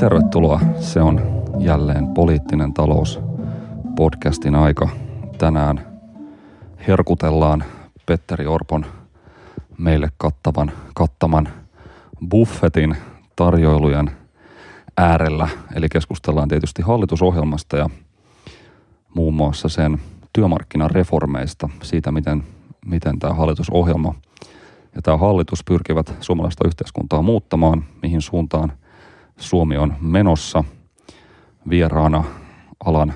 tervetuloa. Se on jälleen poliittinen talous podcastin aika. Tänään herkutellaan Petteri Orpon meille kattavan, kattaman buffetin tarjoilujen äärellä. Eli keskustellaan tietysti hallitusohjelmasta ja muun muassa sen työmarkkinareformeista, siitä miten, miten tämä hallitusohjelma ja tämä hallitus pyrkivät suomalaista yhteiskuntaa muuttamaan, mihin suuntaan Suomi on menossa. Vieraana alan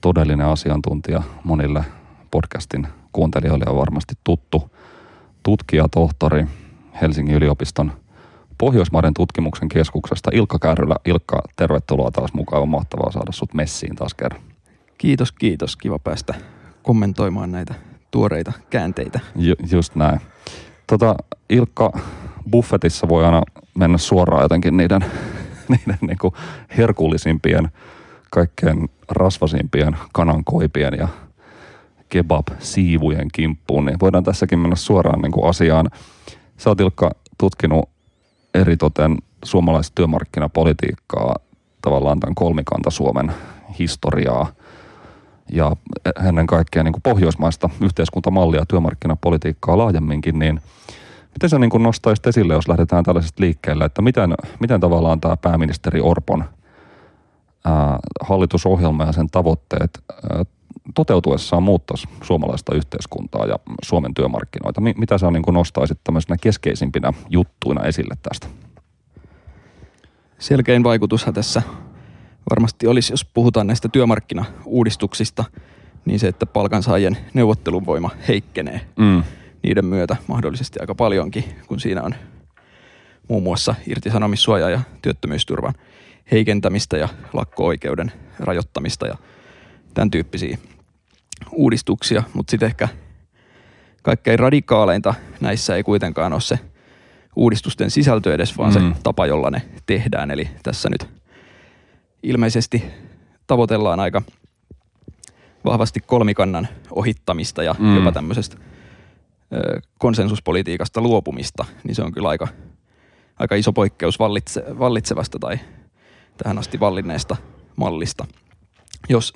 todellinen asiantuntija monille podcastin kuuntelijoille on varmasti tuttu tutkija, tohtori Helsingin yliopiston Pohjoismaiden tutkimuksen keskuksesta Ilkka Kärrylä. Ilkka, tervetuloa taas mukaan. On mahtavaa saada sut messiin taas kerran. Kiitos, kiitos. Kiva päästä kommentoimaan näitä tuoreita käänteitä. Ju, just näin. Tota, Ilkka, buffetissa voi aina mennä suoraan jotenkin niiden, niiden niin kuin herkullisimpien, kaikkein rasvasimpien kanankoipien ja kebab-siivujen kimppuun, niin voidaan tässäkin mennä suoraan niin kuin asiaan. Sä oot Ilkka tutkinut eritoten suomalaista työmarkkinapolitiikkaa, tavallaan tämän kolmikanta Suomen historiaa ja ennen kaikkea niin kuin pohjoismaista yhteiskuntamallia työmarkkinapolitiikkaa laajemminkin, niin miten sä niin kuin nostaisit esille, jos lähdetään tällaisesta liikkeelle, että miten, miten tavallaan tämä pääministeri Orpon ää, hallitusohjelma ja sen tavoitteet ää, toteutuessaan muuttaisi suomalaista yhteiskuntaa ja Suomen työmarkkinoita? Mitä sä niin kuin nostaisit tämmöisenä keskeisimpinä juttuina esille tästä? Selkein vaikutushan tässä varmasti olisi, jos puhutaan näistä työmarkkinauudistuksista, niin se, että palkansaajien neuvotteluvoima heikkenee mm. Niiden myötä mahdollisesti aika paljonkin, kun siinä on muun muassa irtisanomissuoja ja työttömyysturvan heikentämistä ja lakko-oikeuden rajoittamista ja tämän tyyppisiä uudistuksia, mutta sitten ehkä kaikkein radikaaleinta näissä ei kuitenkaan ole se uudistusten sisältö edes, vaan mm. se tapa, jolla ne tehdään. Eli tässä nyt ilmeisesti tavoitellaan aika vahvasti kolmikannan ohittamista ja mm. jopa tämmöisestä konsensuspolitiikasta luopumista, niin se on kyllä aika, aika iso poikkeus vallitse, vallitsevasta tai tähän asti vallinneesta mallista. Jos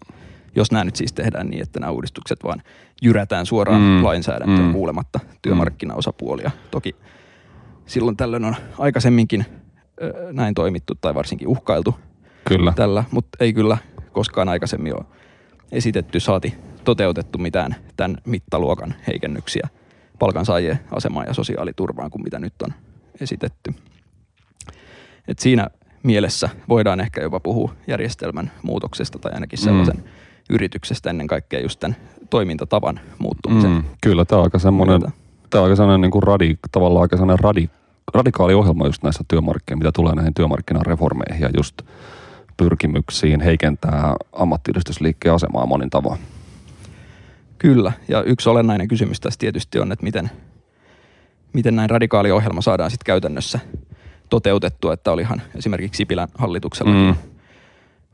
jos nämä nyt siis tehdään niin, että nämä uudistukset vaan jyrätään suoraan mm. lainsäädäntöön mm. kuulematta työmarkkinaosapuolia. Toki silloin tällöin on aikaisemminkin ö, näin toimittu tai varsinkin uhkailtu kyllä. tällä, mutta ei kyllä koskaan aikaisemmin ole esitetty, saati toteutettu mitään tämän mittaluokan heikennyksiä palkansaajien asemaan ja sosiaaliturvaan kuin mitä nyt on esitetty. Et siinä mielessä voidaan ehkä jopa puhua järjestelmän muutoksesta tai ainakin sellaisen mm yrityksestä ennen kaikkea just tämän toimintatavan muuttumisen. Mm, kyllä, tämä on aika semmoinen, tämä on aika semmoinen niin kuin radi, tavallaan aika semmoinen radi, radikaali ohjelma just näissä työmarkkinoissa, mitä tulee näihin työmarkkinareformeihin ja just pyrkimyksiin heikentää ammattiyhdistysliikkeen asemaa monin tavoin. Kyllä, ja yksi olennainen kysymys tässä tietysti on, että miten, miten näin radikaali ohjelma saadaan sitten käytännössä toteutettua, että olihan esimerkiksi Sipilän hallituksella mm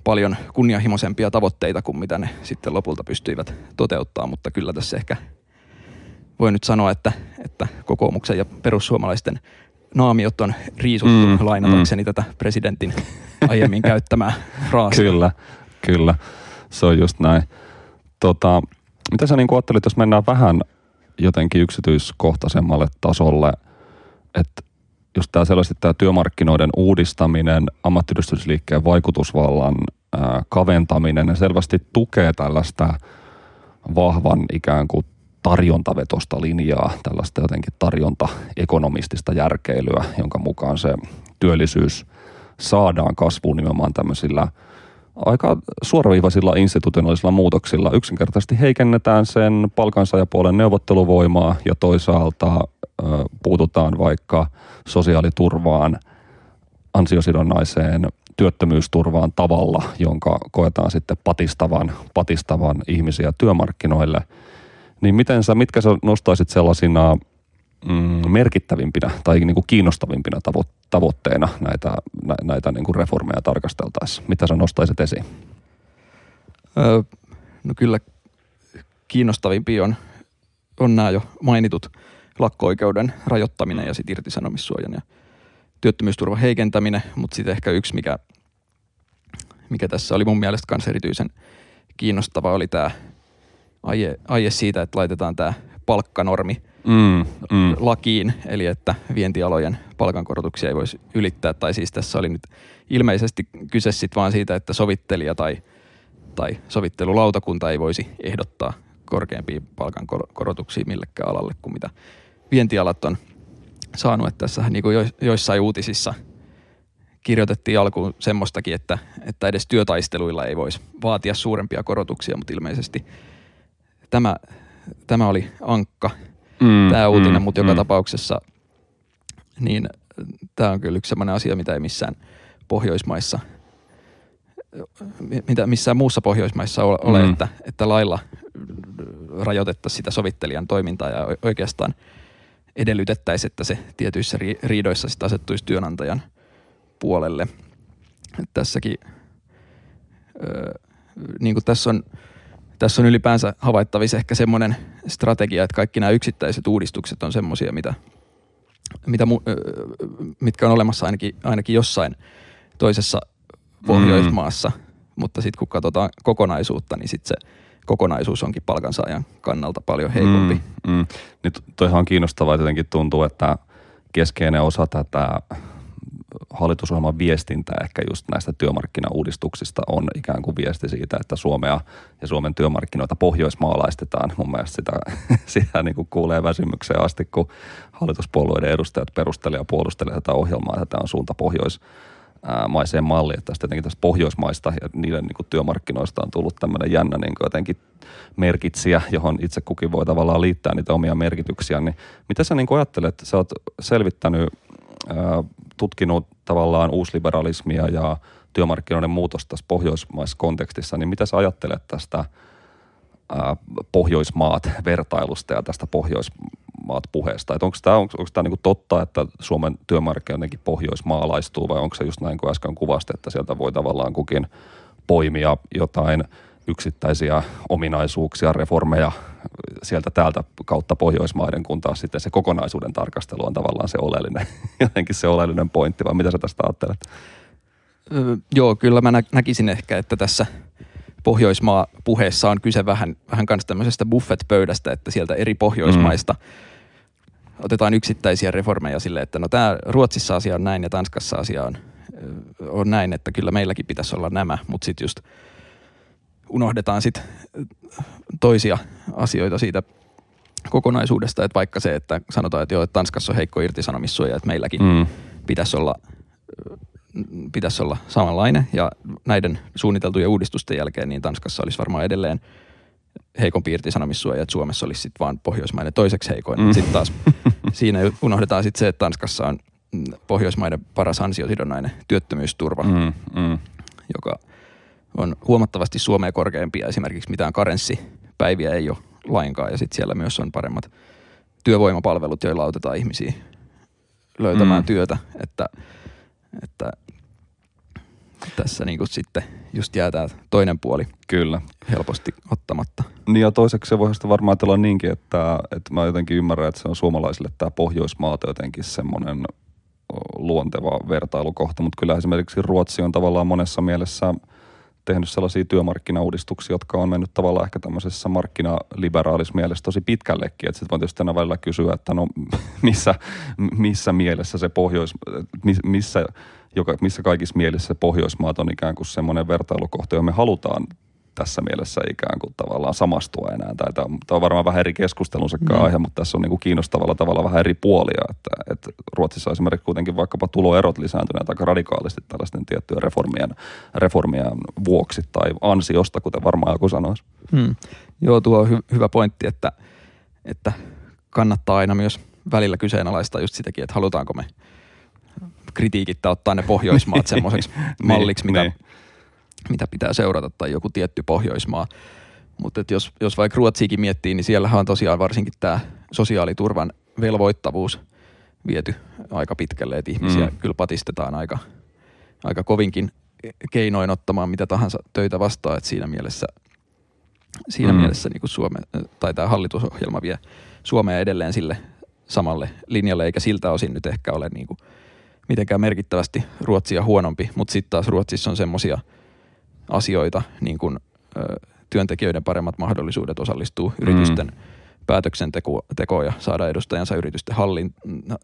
paljon kunnianhimoisempia tavoitteita kuin mitä ne sitten lopulta pystyivät toteuttaa, mutta kyllä tässä ehkä voi nyt sanoa, että, että kokoomuksen ja perussuomalaisten naamiot on riisuttu mm, lainatakseni mm. tätä presidentin aiemmin käyttämää fraasia. Kyllä, kyllä. Se on just näin. Tota, mitä sä niin ajattelit, jos mennään vähän jotenkin yksityiskohtaisemmalle tasolle, että just tämä selvästi tämä työmarkkinoiden uudistaminen, ammattiyhdistysliikkeen vaikutusvallan ää, kaventaminen, ne selvästi tukee tällaista vahvan ikään kuin tarjontavetosta linjaa, tällaista jotenkin tarjontaekonomistista järkeilyä, jonka mukaan se työllisyys saadaan kasvuun nimenomaan tämmöisillä aika suoraviivaisilla institutionaalisilla muutoksilla. Yksinkertaisesti heikennetään sen palkansaajapuolen neuvotteluvoimaa ja toisaalta puututaan vaikka sosiaaliturvaan, ansiosidonnaiseen työttömyysturvaan tavalla, jonka koetaan sitten patistavan, patistavan ihmisiä työmarkkinoille. Niin miten sä, mitkä sä nostaisit sellaisina mm, merkittävimpinä tai niin kuin kiinnostavimpina tavo- tavoitteena näitä, nä, näitä niin kuin reformeja tarkasteltaessa? Mitä sä nostaisit esiin? Öö, no kyllä kiinnostavimpia on, on nämä jo mainitut lakko-oikeuden rajoittaminen ja sitten irtisanomissuojan ja työttömyysturvan heikentäminen, mutta sitten ehkä yksi, mikä, mikä tässä oli mun mielestä myös erityisen kiinnostava, oli tämä aie, aie siitä, että laitetaan tämä palkkanormi mm, mm. lakiin, eli että vientialojen palkankorotuksia ei voisi ylittää, tai siis tässä oli nyt ilmeisesti kyse sitten vaan siitä, että sovittelija tai, tai sovittelulautakunta ei voisi ehdottaa korkeampia palkankorotuksia millekään alalle kuin mitä vientialat on saanut. Että tässä niin kuin joissain uutisissa kirjoitettiin alkuun semmoistakin, että, että edes työtaisteluilla ei voisi vaatia suurempia korotuksia, mutta ilmeisesti tämä, tämä oli ankka, mm, tämä uutinen, mm, mutta joka mm. tapauksessa niin tämä on kyllä yksi sellainen asia, mitä ei missään Pohjoismaissa, mitä missään muussa Pohjoismaissa ole, mm. että, että lailla rajoitettaisiin sitä sovittelijan toimintaa ja oikeastaan edellytettäisiin, että se tietyissä riidoissa sitten asettuisi työnantajan puolelle. Tässäkin, niin kuin tässä on, tässä on ylipäänsä havaittavissa ehkä semmoinen strategia, että kaikki nämä yksittäiset uudistukset on semmoisia, mitä, mitä, mitkä on olemassa ainakin, ainakin jossain toisessa Pohjoismaassa, mm. mutta sitten kun katsotaan kokonaisuutta, niin sitten se kokonaisuus onkin palkansaajan kannalta paljon heikompi. Mm, mm. Nyt toihan on kiinnostavaa, jotenkin tuntuu, että keskeinen osa tätä hallitusohjelman viestintää ehkä just näistä työmarkkinauudistuksista on ikään kuin viesti siitä, että Suomea ja Suomen työmarkkinoita pohjoismaalaistetaan. Mun mielestä sitä, sitä niin kuin kuulee väsymykseen asti, kun hallituspuolueiden edustajat perustelevat ja puolustelevat tätä ohjelmaa, että tämä on suunta pohjois maiseen malliin, että tästä jotenkin tästä Pohjoismaista ja niiden niin kuin työmarkkinoista on tullut tämmöinen jännä niin kuin jotenkin merkitsiä, johon itse kukin voi tavallaan liittää niitä omia merkityksiä. Niin mitä sä niin kuin ajattelet, sä oot selvittänyt, tutkinut tavallaan uusliberalismia ja työmarkkinoiden muutosta tässä pohjoismaisessa kontekstissa, niin mitä sä ajattelet tästä Pohjoismaat vertailusta ja tästä Pohjois, maat puheesta. Onko tämä, onko, onko tämä niin totta, että Suomen työmarkkina jotenkin pohjoismaalaistuu vai onko se just näin kuin äsken kuvasti, että sieltä voi tavallaan kukin poimia jotain yksittäisiä ominaisuuksia, reformeja sieltä täältä kautta Pohjoismaiden, kun taas sitten se kokonaisuuden tarkastelu on tavallaan se oleellinen, jotenkin se oleellinen pointti, vai mitä sä tästä ajattelet? Öö, joo, kyllä mä näkisin ehkä, että tässä Pohjoismaa puheessa on kyse vähän, vähän kanssa tämmöisestä buffet-pöydästä, että sieltä eri Pohjoismaista mm otetaan yksittäisiä reformeja sille, että no tämä Ruotsissa asia on näin ja Tanskassa asia on, on näin, että kyllä meilläkin pitäisi olla nämä, mutta sitten just unohdetaan sitten toisia asioita siitä kokonaisuudesta, että vaikka se, että sanotaan, että joo, että Tanskassa on heikko irtisanomissuoja, että meilläkin mm. pitäisi olla pitäisi olla samanlainen ja näiden suunniteltujen uudistusten jälkeen niin Tanskassa olisi varmaan edelleen – heikompi irtisanomissuoja, että Suomessa olisi sitten vaan Pohjoismaiden toiseksi heikoin. Mm. Sitten taas siinä unohdetaan sitten se, että Tanskassa on Pohjoismaiden paras ansiosidonnainen työttömyysturva, mm, mm. joka on huomattavasti Suomea korkeampi ja esimerkiksi mitään karenssipäiviä ei ole lainkaan ja sitten siellä myös on paremmat työvoimapalvelut, joilla autetaan ihmisiä löytämään mm. työtä, että, että tässä niin kuin sitten just jää tämä toinen puoli Kyllä. helposti ottamatta. Niin ja toiseksi se voi varmaan ajatella niinkin, että, että mä jotenkin ymmärrän, että se on suomalaisille tämä Pohjoismaat jotenkin semmoinen luonteva vertailukohta, mutta kyllä esimerkiksi Ruotsi on tavallaan monessa mielessä tehnyt sellaisia työmarkkinauudistuksia, jotka on mennyt tavallaan ehkä tämmöisessä markkinaliberaalis mielessä tosi pitkällekin. Että sitten voi tietysti aina välillä kysyä, että no missä, missä mielessä se pohjois, missä joka, missä kaikissa mielissä Pohjoismaat on ikään kuin semmoinen vertailukohta, johon me halutaan tässä mielessä ikään kuin tavallaan samastua enää. Tai tämä on varmaan vähän eri keskustelunsa mm. aihe, mutta tässä on niin kuin kiinnostavalla tavalla vähän eri puolia. Että, että Ruotsissa esimerkiksi kuitenkin vaikkapa tuloerot lisääntyneet aika radikaalisti tällaisten tiettyjen reformien, reformien vuoksi tai ansiosta, kuten varmaan joku sanoisi. Mm. Joo, tuo on hy- hyvä pointti, että, että kannattaa aina myös välillä kyseenalaistaa just sitäkin, että halutaanko me – kritiikittä ottaa ne Pohjoismaat semmoiseksi niin, malliksi, mitä, niin. Mitä pitää seurata tai joku tietty Pohjoismaa. Mutta jos, jos vaikka Ruotsiikin miettii, niin siellähän on tosiaan varsinkin tämä sosiaaliturvan velvoittavuus viety aika pitkälle, että ihmisiä mm. kyllä patistetaan aika, aika kovinkin keinoin ottamaan mitä tahansa töitä vastaan, että siinä mielessä, siinä mm. mielessä niin Suome, tai tämä hallitusohjelma vie Suomea edelleen sille samalle linjalle, eikä siltä osin nyt ehkä ole niin kuin mitenkään merkittävästi Ruotsia huonompi, mutta sitten taas Ruotsissa on semmoisia asioita, niin kuin ö, työntekijöiden paremmat mahdollisuudet osallistua mm. yritysten päätöksentekoon ja saada edustajansa yritysten hallin,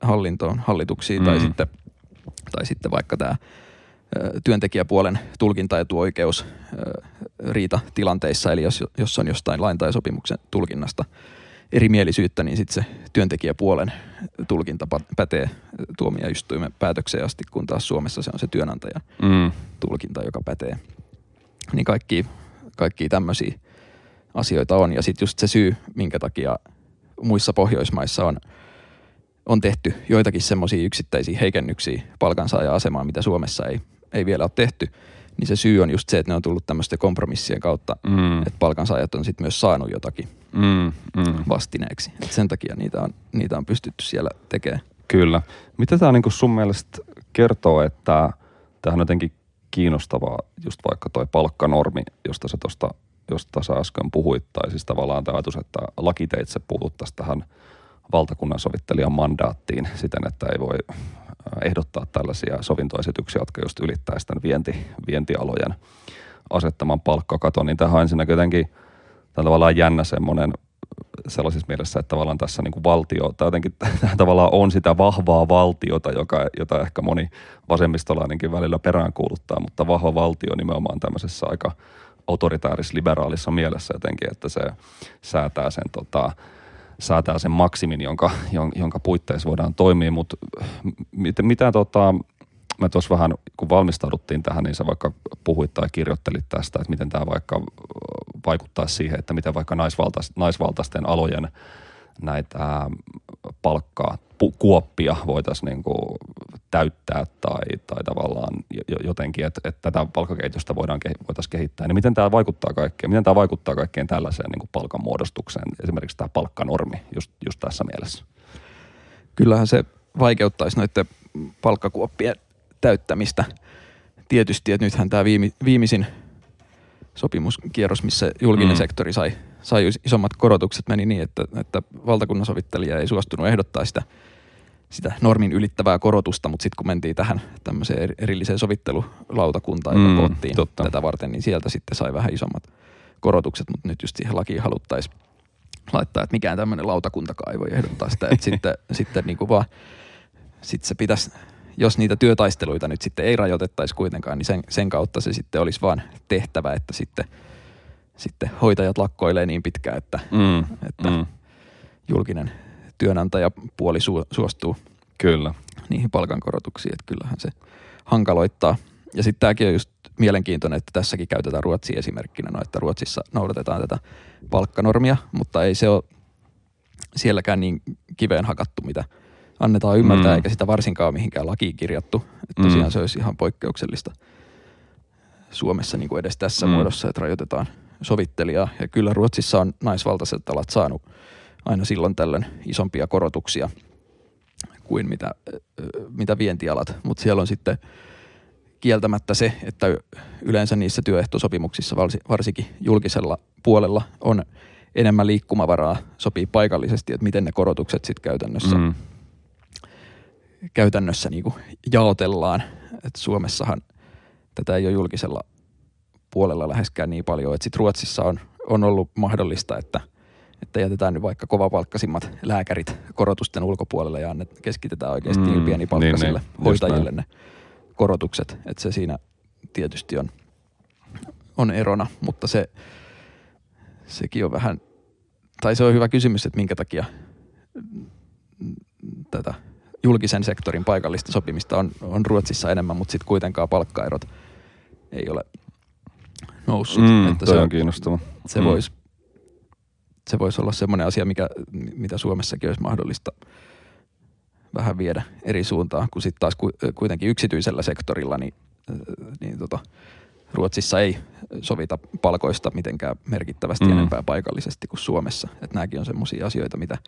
hallintoon, hallituksiin mm. tai, sitten, tai sitten vaikka tämä työntekijäpuolen tulkintaetuoikeus riita tilanteissa, eli jos, jos on jostain lain tai sopimuksen tulkinnasta erimielisyyttä, niin sitten se työntekijäpuolen tulkinta pätee tuomioistuimen päätökseen asti, kun taas Suomessa se on se työnantajan mm. tulkinta, joka pätee. Niin kaikki, kaikki tämmöisiä asioita on. Ja sitten just se syy, minkä takia muissa Pohjoismaissa on, on tehty joitakin semmoisia yksittäisiä heikennyksiä palkansaaja-asemaan, mitä Suomessa ei, ei vielä ole tehty, niin se syy on just se, että ne on tullut tämmöisten kompromissien kautta, mm. että palkansaajat on sitten myös saanut jotakin mm, mm. vastineeksi. Et sen takia niitä on, niitä on pystytty siellä tekemään. Kyllä. Mitä tämä niinku sun mielestä kertoo, että tähän on jotenkin kiinnostavaa just vaikka toi palkkanormi, josta sä tuosta josta sä äsken puhuit, tai siis tavallaan tämä ajatus, että lakiteitse puhuttaisiin tähän valtakunnan sovittelijan mandaattiin siten, että ei voi äh, ehdottaa tällaisia sovintoesityksiä, jotka just ylittäisi tämän vienti, vientialojen asettaman palkkakaton, niin tähän on ensinnäkin jotenkin tavallaan jännä semmoinen sellaisessa mielessä, että tavallaan tässä niin kuin valtio, tai jotenkin tavallaan on sitä vahvaa valtiota, joka, jota ehkä moni vasemmistolainenkin välillä peräänkuuluttaa, mutta vahva valtio nimenomaan tämmöisessä aika autoritaaris-liberaalissa mielessä jotenkin, että se säätää sen, tota, säätää sen maksimin, jonka, jonka puitteissa voidaan toimia, mutta mitä, mitä tota, mä tuossa vähän, kun valmistauduttiin tähän, niin sä vaikka puhuit tai kirjoittelit tästä, että miten tämä vaikka vaikuttaa siihen, että miten vaikka naisvaltais, naisvaltaisten alojen näitä palkkaa, kuoppia voitaisiin niin kuin täyttää tai, tai tavallaan jotenkin, että, että tätä palkkakehitystä voidaan, voitaisiin kehittää. Niin miten tämä vaikuttaa kaikkeen? Miten tämä vaikuttaa kaikkeen tällaiseen niin kuin palkanmuodostukseen, esimerkiksi tämä palkkanormi just, just tässä mielessä? Kyllähän se vaikeuttaisi noiden palkkakuoppien täyttämistä. Tietysti, että nythän tämä viimi, viimeisin sopimuskierros, missä julkinen mm. sektori sai, sai isommat korotukset, meni niin, että, että valtakunnan sovittelija ei suostunut ehdottaa sitä – sitä normin ylittävää korotusta, mutta sitten kun mentiin tähän tämmöiseen erilliseen sovittelulautakuntaan, joka mm, koottiin totta. tätä varten, niin sieltä sitten sai vähän isommat korotukset, mutta nyt just siihen lakiin haluttaisiin laittaa, että mikään tämmöinen lautakuntakaan ei voi ehdottaa sitä, että sitten, sitten niin kuin vaan, sitten se pitäisi, jos niitä työtaisteluita nyt sitten ei rajoitettaisi kuitenkaan, niin sen, sen kautta se sitten olisi vaan tehtävä, että sitten, sitten hoitajat lakkoilee niin pitkään, että, mm, että mm. julkinen työnantajapuoli su- suostuu Kyllä. niihin palkankorotuksiin, että kyllähän se hankaloittaa. Ja sitten tämäkin on just mielenkiintoinen, että tässäkin käytetään Ruotsia esimerkkinä, no, että Ruotsissa noudatetaan tätä palkkanormia, mutta ei se ole sielläkään niin kiveen hakattu, mitä annetaan ymmärtää, mm. eikä sitä varsinkaan mihinkään lakiin kirjattu. Että tosiaan mm. se olisi ihan poikkeuksellista Suomessa niin kuin edes tässä mm. muodossa, että rajoitetaan sovittelijaa. Ja kyllä Ruotsissa on naisvaltaiset alat saanut – aina silloin tällöin isompia korotuksia kuin mitä, mitä vientialat, mutta siellä on sitten kieltämättä se, että yleensä niissä työehtosopimuksissa, varsinkin julkisella puolella, on enemmän liikkumavaraa, sopii paikallisesti, että miten ne korotukset sitten käytännössä, mm. Käytännössä niin kuin jaotellaan. Et Suomessahan tätä ei ole julkisella puolella läheskään niin paljon, että sitten Ruotsissa on, on ollut mahdollista, että – että jätetään nyt vaikka kovapalkkaisimmat lääkärit korotusten ulkopuolelle ja annet, keskitetään oikeasti mm, pienipalkkaisille niin, niin, hoitajille ne korotukset. Että se siinä tietysti on, on erona, mutta se, sekin on vähän, tai se on hyvä kysymys, että minkä takia tätä julkisen sektorin paikallista sopimista on, on Ruotsissa enemmän, mutta sitten kuitenkaan palkkaerot ei ole noussut. Mm, että se on kiinnostava. Se mm. voisi se voisi olla semmoinen asia, mikä, mitä Suomessakin olisi mahdollista vähän viedä eri suuntaan, kun sitten taas kuitenkin yksityisellä sektorilla, niin, niin tota, Ruotsissa ei sovita palkoista mitenkään merkittävästi mm. enempää paikallisesti kuin Suomessa. Että nämäkin on semmoisia asioita, mitä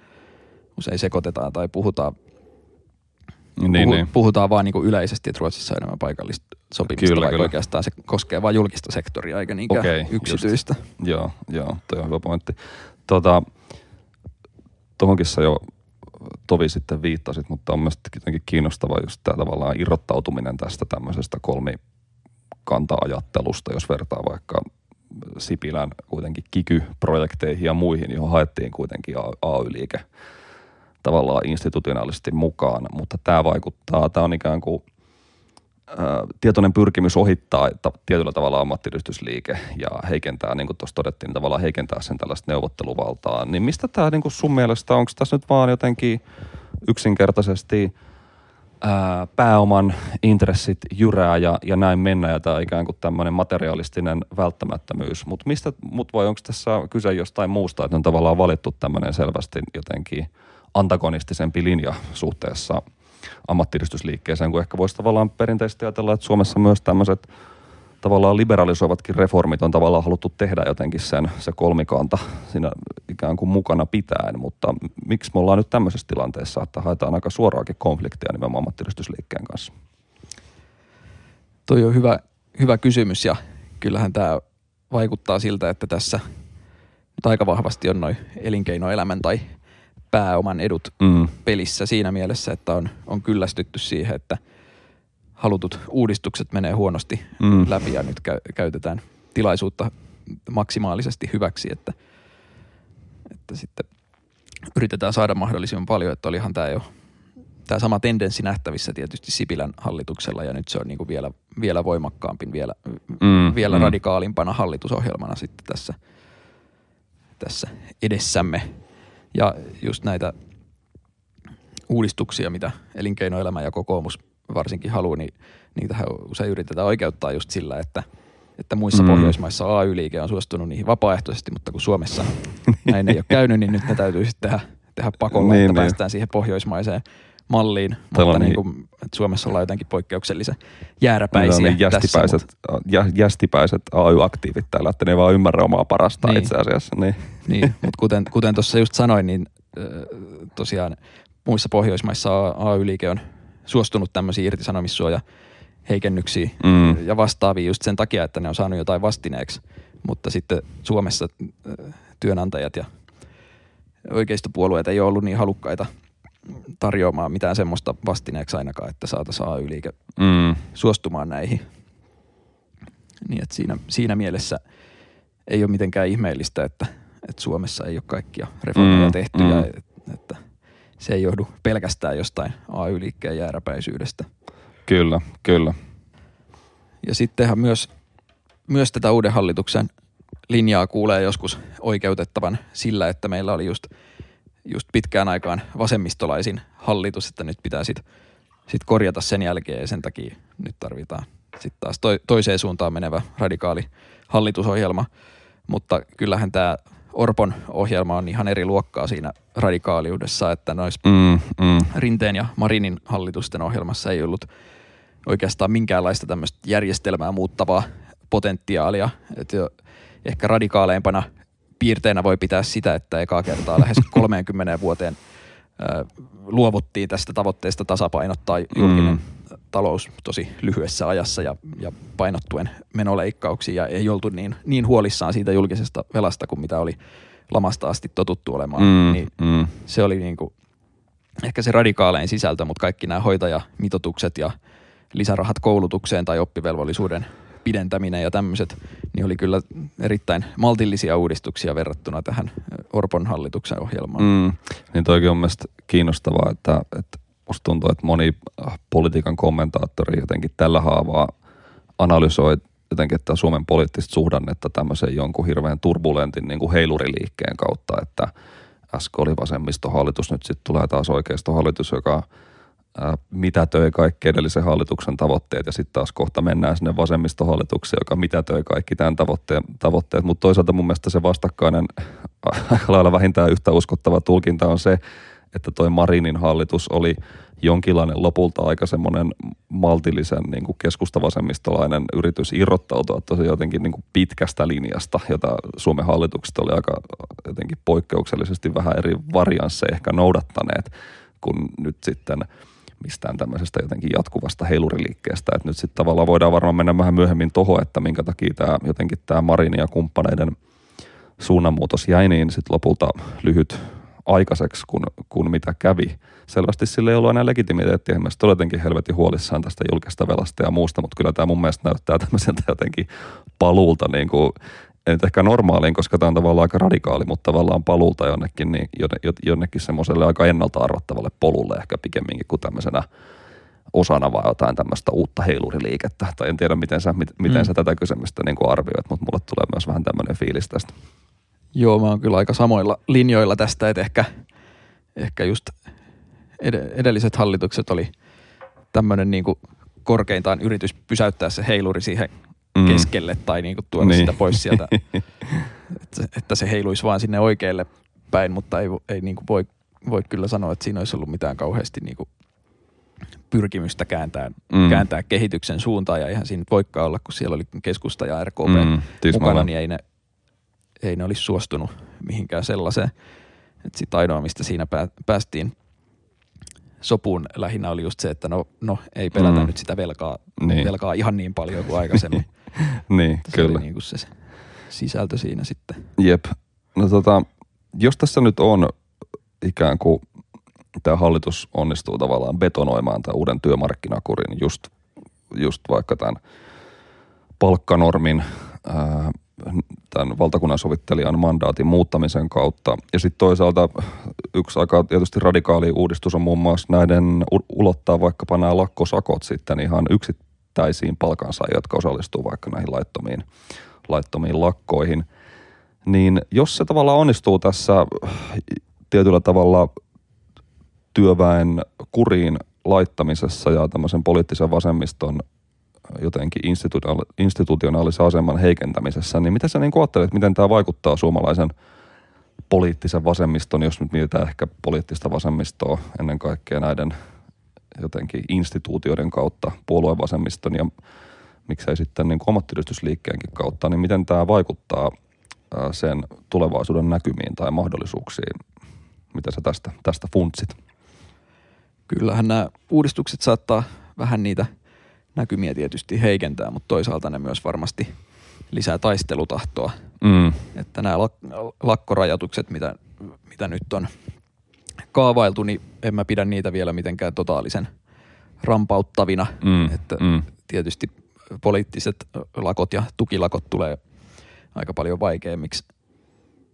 usein sekoitetaan tai puhutaan niin, puhu, niin. puhutaan vaan niin kuin yleisesti, että Ruotsissa on enemmän paikallista sopimista, kyllä, vaikka kyllä. oikeastaan se koskee vain julkista sektoria eikä niinkään okay, yksityistä. Just. Joo, joo, toi on hyvä pointti. Tota, tuohonkin sä jo tovi sitten viittasit, mutta on myös jotenkin kiinnostava just tämä tavallaan irrottautuminen tästä tämmöisestä kolmikanta-ajattelusta, jos vertaa vaikka Sipilän kuitenkin kiky-projekteihin ja muihin, johon haettiin kuitenkin AY-liike tavallaan institutionaalisesti mukaan, mutta tämä vaikuttaa, tämä on ikään kuin tietoinen pyrkimys ohittaa että tietyllä tavalla ammattiyhdistysliike ja heikentää, niin kuin tuossa todettiin, niin tavallaan heikentää sen tällaista neuvotteluvaltaa. Niin mistä tämä niin kuin sun mielestä, onko tässä nyt vaan jotenkin yksinkertaisesti ää, pääoman intressit jyrää ja, ja näin mennä ja tämä ikään kuin tämmöinen materialistinen välttämättömyys. Mutta mistä, mut voi, onko tässä kyse jostain muusta, että on tavallaan valittu tämmöinen selvästi jotenkin antagonistisempi linja suhteessa – ammattiyhdistysliikkeeseen, kun ehkä voisi tavallaan perinteisesti ajatella, että Suomessa myös tämmöiset tavallaan liberalisoivatkin reformit on tavallaan haluttu tehdä jotenkin sen, se kolmikanta siinä ikään kuin mukana pitäen, mutta miksi me ollaan nyt tämmöisessä tilanteessa, että haetaan aika suoraakin konfliktia nimenomaan ammattiyhdistysliikkeen kanssa? Toi on hyvä, hyvä kysymys ja kyllähän tämä vaikuttaa siltä, että tässä aika vahvasti on noin elinkeinoelämän tai pääoman edut mm. pelissä siinä mielessä, että on, on kyllästytty siihen, että halutut uudistukset menee huonosti mm. läpi ja nyt käy, käytetään tilaisuutta maksimaalisesti hyväksi, että, että sitten yritetään saada mahdollisimman paljon, että olihan tämä jo tämä sama tendenssi nähtävissä tietysti Sipilän hallituksella ja nyt se on niin kuin vielä, vielä voimakkaampi, vielä, mm, vielä mm. radikaalimpana hallitusohjelmana sitten tässä, tässä edessämme. Ja just näitä uudistuksia, mitä elinkeinoelämä ja kokoomus varsinkin haluaa, niin niitähän usein yritetään oikeuttaa just sillä, että, että muissa mm. Pohjoismaissa AY-liike on suostunut niihin vapaaehtoisesti, mutta kun Suomessa näin ei ole käynyt, niin nyt ne täytyy sitten tehdä, tehdä pakolla, niin, että niin. päästään siihen pohjoismaiseen malliin, mutta niin kuin, että Suomessa ollaan jotenkin poikkeuksellisen jääräpäisiä niin, jästipäiset, tässä. Jä, jästipäiset AY-aktiivit täällä, että ne ei vaan ymmärrä omaa parasta niin. itse asiassa. Niin, niin mutta kuten, kuten tuossa just sanoin, niin tosiaan muissa Pohjoismaissa AY-liike on suostunut tämmöisiin irtisanomissuoja heikennyksiä mm. ja vastaavia just sen takia, että ne on saanut jotain vastineeksi. Mutta sitten Suomessa työnantajat ja oikeistopuolueet ei ole ollut niin halukkaita – tarjoamaan mitään semmoista vastineeksi ainakaan, että saataisiin AY-liike mm. suostumaan näihin. Niin että siinä, siinä mielessä ei ole mitenkään ihmeellistä, että, että Suomessa ei ole kaikkia reformeja mm. tehty mm. ja että se ei johdu pelkästään jostain AY-liikkeen jääräpäisyydestä. Kyllä, kyllä. Ja sittenhän myös, myös tätä uuden hallituksen linjaa kuulee joskus oikeutettavan sillä, että meillä oli just – just pitkään aikaan vasemmistolaisin hallitus, että nyt pitää sitten sit korjata sen jälkeen ja sen takia nyt tarvitaan sitten taas to, toiseen suuntaan menevä radikaali hallitusohjelma. Mutta kyllähän tämä Orpon ohjelma on ihan eri luokkaa siinä radikaaliudessa, että noissa mm, mm. Rinteen ja Marinin hallitusten ohjelmassa ei ollut oikeastaan minkäänlaista tämmöistä järjestelmää muuttavaa potentiaalia. Että jo ehkä radikaaleimpana piirteenä voi pitää sitä, että ekaa kertaa lähes 30 vuoteen luovuttiin tästä tavoitteesta tasapainottaa julkinen mm. talous tosi lyhyessä ajassa ja, ja painottuen menoleikkauksiin ja ei oltu niin, niin huolissaan siitä julkisesta velasta kuin mitä oli lamasta asti totuttu olemaan. Mm, niin mm. Se oli niin kuin ehkä se radikaalein sisältö, mutta kaikki nämä hoitajamitotukset ja lisärahat koulutukseen tai oppivelvollisuuden pidentäminen ja tämmöiset, niin oli kyllä erittäin maltillisia uudistuksia verrattuna tähän Orpon hallituksen ohjelmaan. Mm, niin toikin on mielestäni kiinnostavaa, että, että musta tuntuu, että moni äh, politiikan kommentaattori jotenkin tällä haavaa analysoi jotenkin että Suomen poliittista suhdannetta tämmöisen jonkun hirveän turbulentin niin kuin heiluriliikkeen kautta, että äsken oli vasemmistohallitus, nyt sitten tulee taas oikeistohallitus, joka – mitä töi kaikki edellisen hallituksen tavoitteet ja sitten taas kohta mennään sinne vasemmistohallitukseen, joka mitä töi kaikki tämän tavoitteen, tavoitteet. Mutta toisaalta mun mielestä se vastakkainen lailla vähintään yhtä uskottava tulkinta on se, että toi Marinin hallitus oli jonkinlainen lopulta aika semmoinen maltillisen niin kuin keskustavasemmistolainen yritys irrottautua tosi jotenkin niin kuin pitkästä linjasta, jota Suomen hallitukset oli aika jotenkin poikkeuksellisesti vähän eri variansseja ehkä noudattaneet, kun nyt sitten – mistään tämmöisestä jotenkin jatkuvasta heiluriliikkeestä. Että nyt sitten tavallaan voidaan varmaan mennä vähän myöhemmin tuohon, että minkä takia tämä jotenkin tämä Marin ja kumppaneiden suunnanmuutos jäi niin sitten lopulta lyhyt aikaiseksi kuin, kuin mitä kävi. Selvästi sillä ei ollut enää legitimiteettiä. Mielestäni jotenkin helvetin huolissaan tästä julkista velasta ja muusta, mutta kyllä tämä mun mielestä näyttää tämmöiseltä jotenkin paluulta niin kuin, ei nyt ehkä normaaliin, koska tämä on tavallaan aika radikaali, mutta tavallaan paluulta jonnekin, niin jonnekin semmoiselle aika ennalta arvattavalle polulle ehkä pikemminkin kuin tämmöisenä osana vai jotain tämmöistä uutta heiluriliikettä. Tai en tiedä, miten sä, miten mm. sä tätä kysymystä niin kuin arvioit, mutta mulle tulee myös vähän tämmöinen fiilis tästä. Joo, mä oon kyllä aika samoilla linjoilla tästä, että ehkä, ehkä just ed- edelliset hallitukset oli tämmöinen niin kuin korkeintaan yritys pysäyttää se heiluri siihen mm. keskelle tai niin kuin tuoda niin. sitä pois sieltä, että, että se heiluisi vaan sinne oikealle päin, mutta ei, ei niin kuin voi, voi kyllä sanoa, että siinä olisi ollut mitään kauheasti niin kuin pyrkimystä kääntää, mm. kääntää kehityksen suuntaan ja ihan siinä voikkaa olla, kun siellä oli keskusta ja RKP mm, mukana, niin ei ne, ei ne olisi suostunut mihinkään sellaiseen. Sitten ainoa, mistä siinä päästiin sopuun lähinnä oli just se, että no, no ei pelätä mm. nyt sitä velkaa, niin. velkaa ihan niin paljon kuin aikaisemmin. niin, se kyllä. Oli niin kuin se sisältö siinä sitten. Jep. No tota, jos tässä nyt on ikään kuin tämä hallitus onnistuu tavallaan betonoimaan tämän uuden työmarkkinakurin just, just vaikka tämän palkkanormin, ää, tämän valtakunnan sovittelijan mandaatin muuttamisen kautta. Ja sitten toisaalta yksi aika tietysti radikaali uudistus on muun muassa näiden ulottaa vaikkapa nämä lakkosakot sitten ihan yksittäisiin palkansaajia, jotka osallistuu vaikka näihin laittomiin, laittomiin lakkoihin. Niin jos se tavallaan onnistuu tässä tietyllä tavalla työväen kuriin laittamisessa ja tämmöisen poliittisen vasemmiston jotenkin institutionaalisen aseman heikentämisessä, niin mitä sä niin ajattelet, miten tämä vaikuttaa suomalaisen poliittisen vasemmiston, jos nyt mietitään ehkä poliittista vasemmistoa ennen kaikkea näiden jotenkin instituutioiden kautta, puoluevasemmiston ja miksei sitten niin ammattiyhdistysliikkeenkin kautta, niin miten tämä vaikuttaa sen tulevaisuuden näkymiin tai mahdollisuuksiin? Mitä sä tästä, tästä funtsit? Kyllähän nämä uudistukset saattaa vähän niitä – näkymiä tietysti heikentää, mutta toisaalta ne myös varmasti lisää taistelutahtoa. Mm. Että nämä lak- lakkorajoitukset, mitä, mitä nyt on kaavailtu, niin en mä pidä niitä vielä mitenkään totaalisen rampauttavina. Mm. Että mm. tietysti poliittiset lakot ja tukilakot tulee aika paljon vaikeammiksi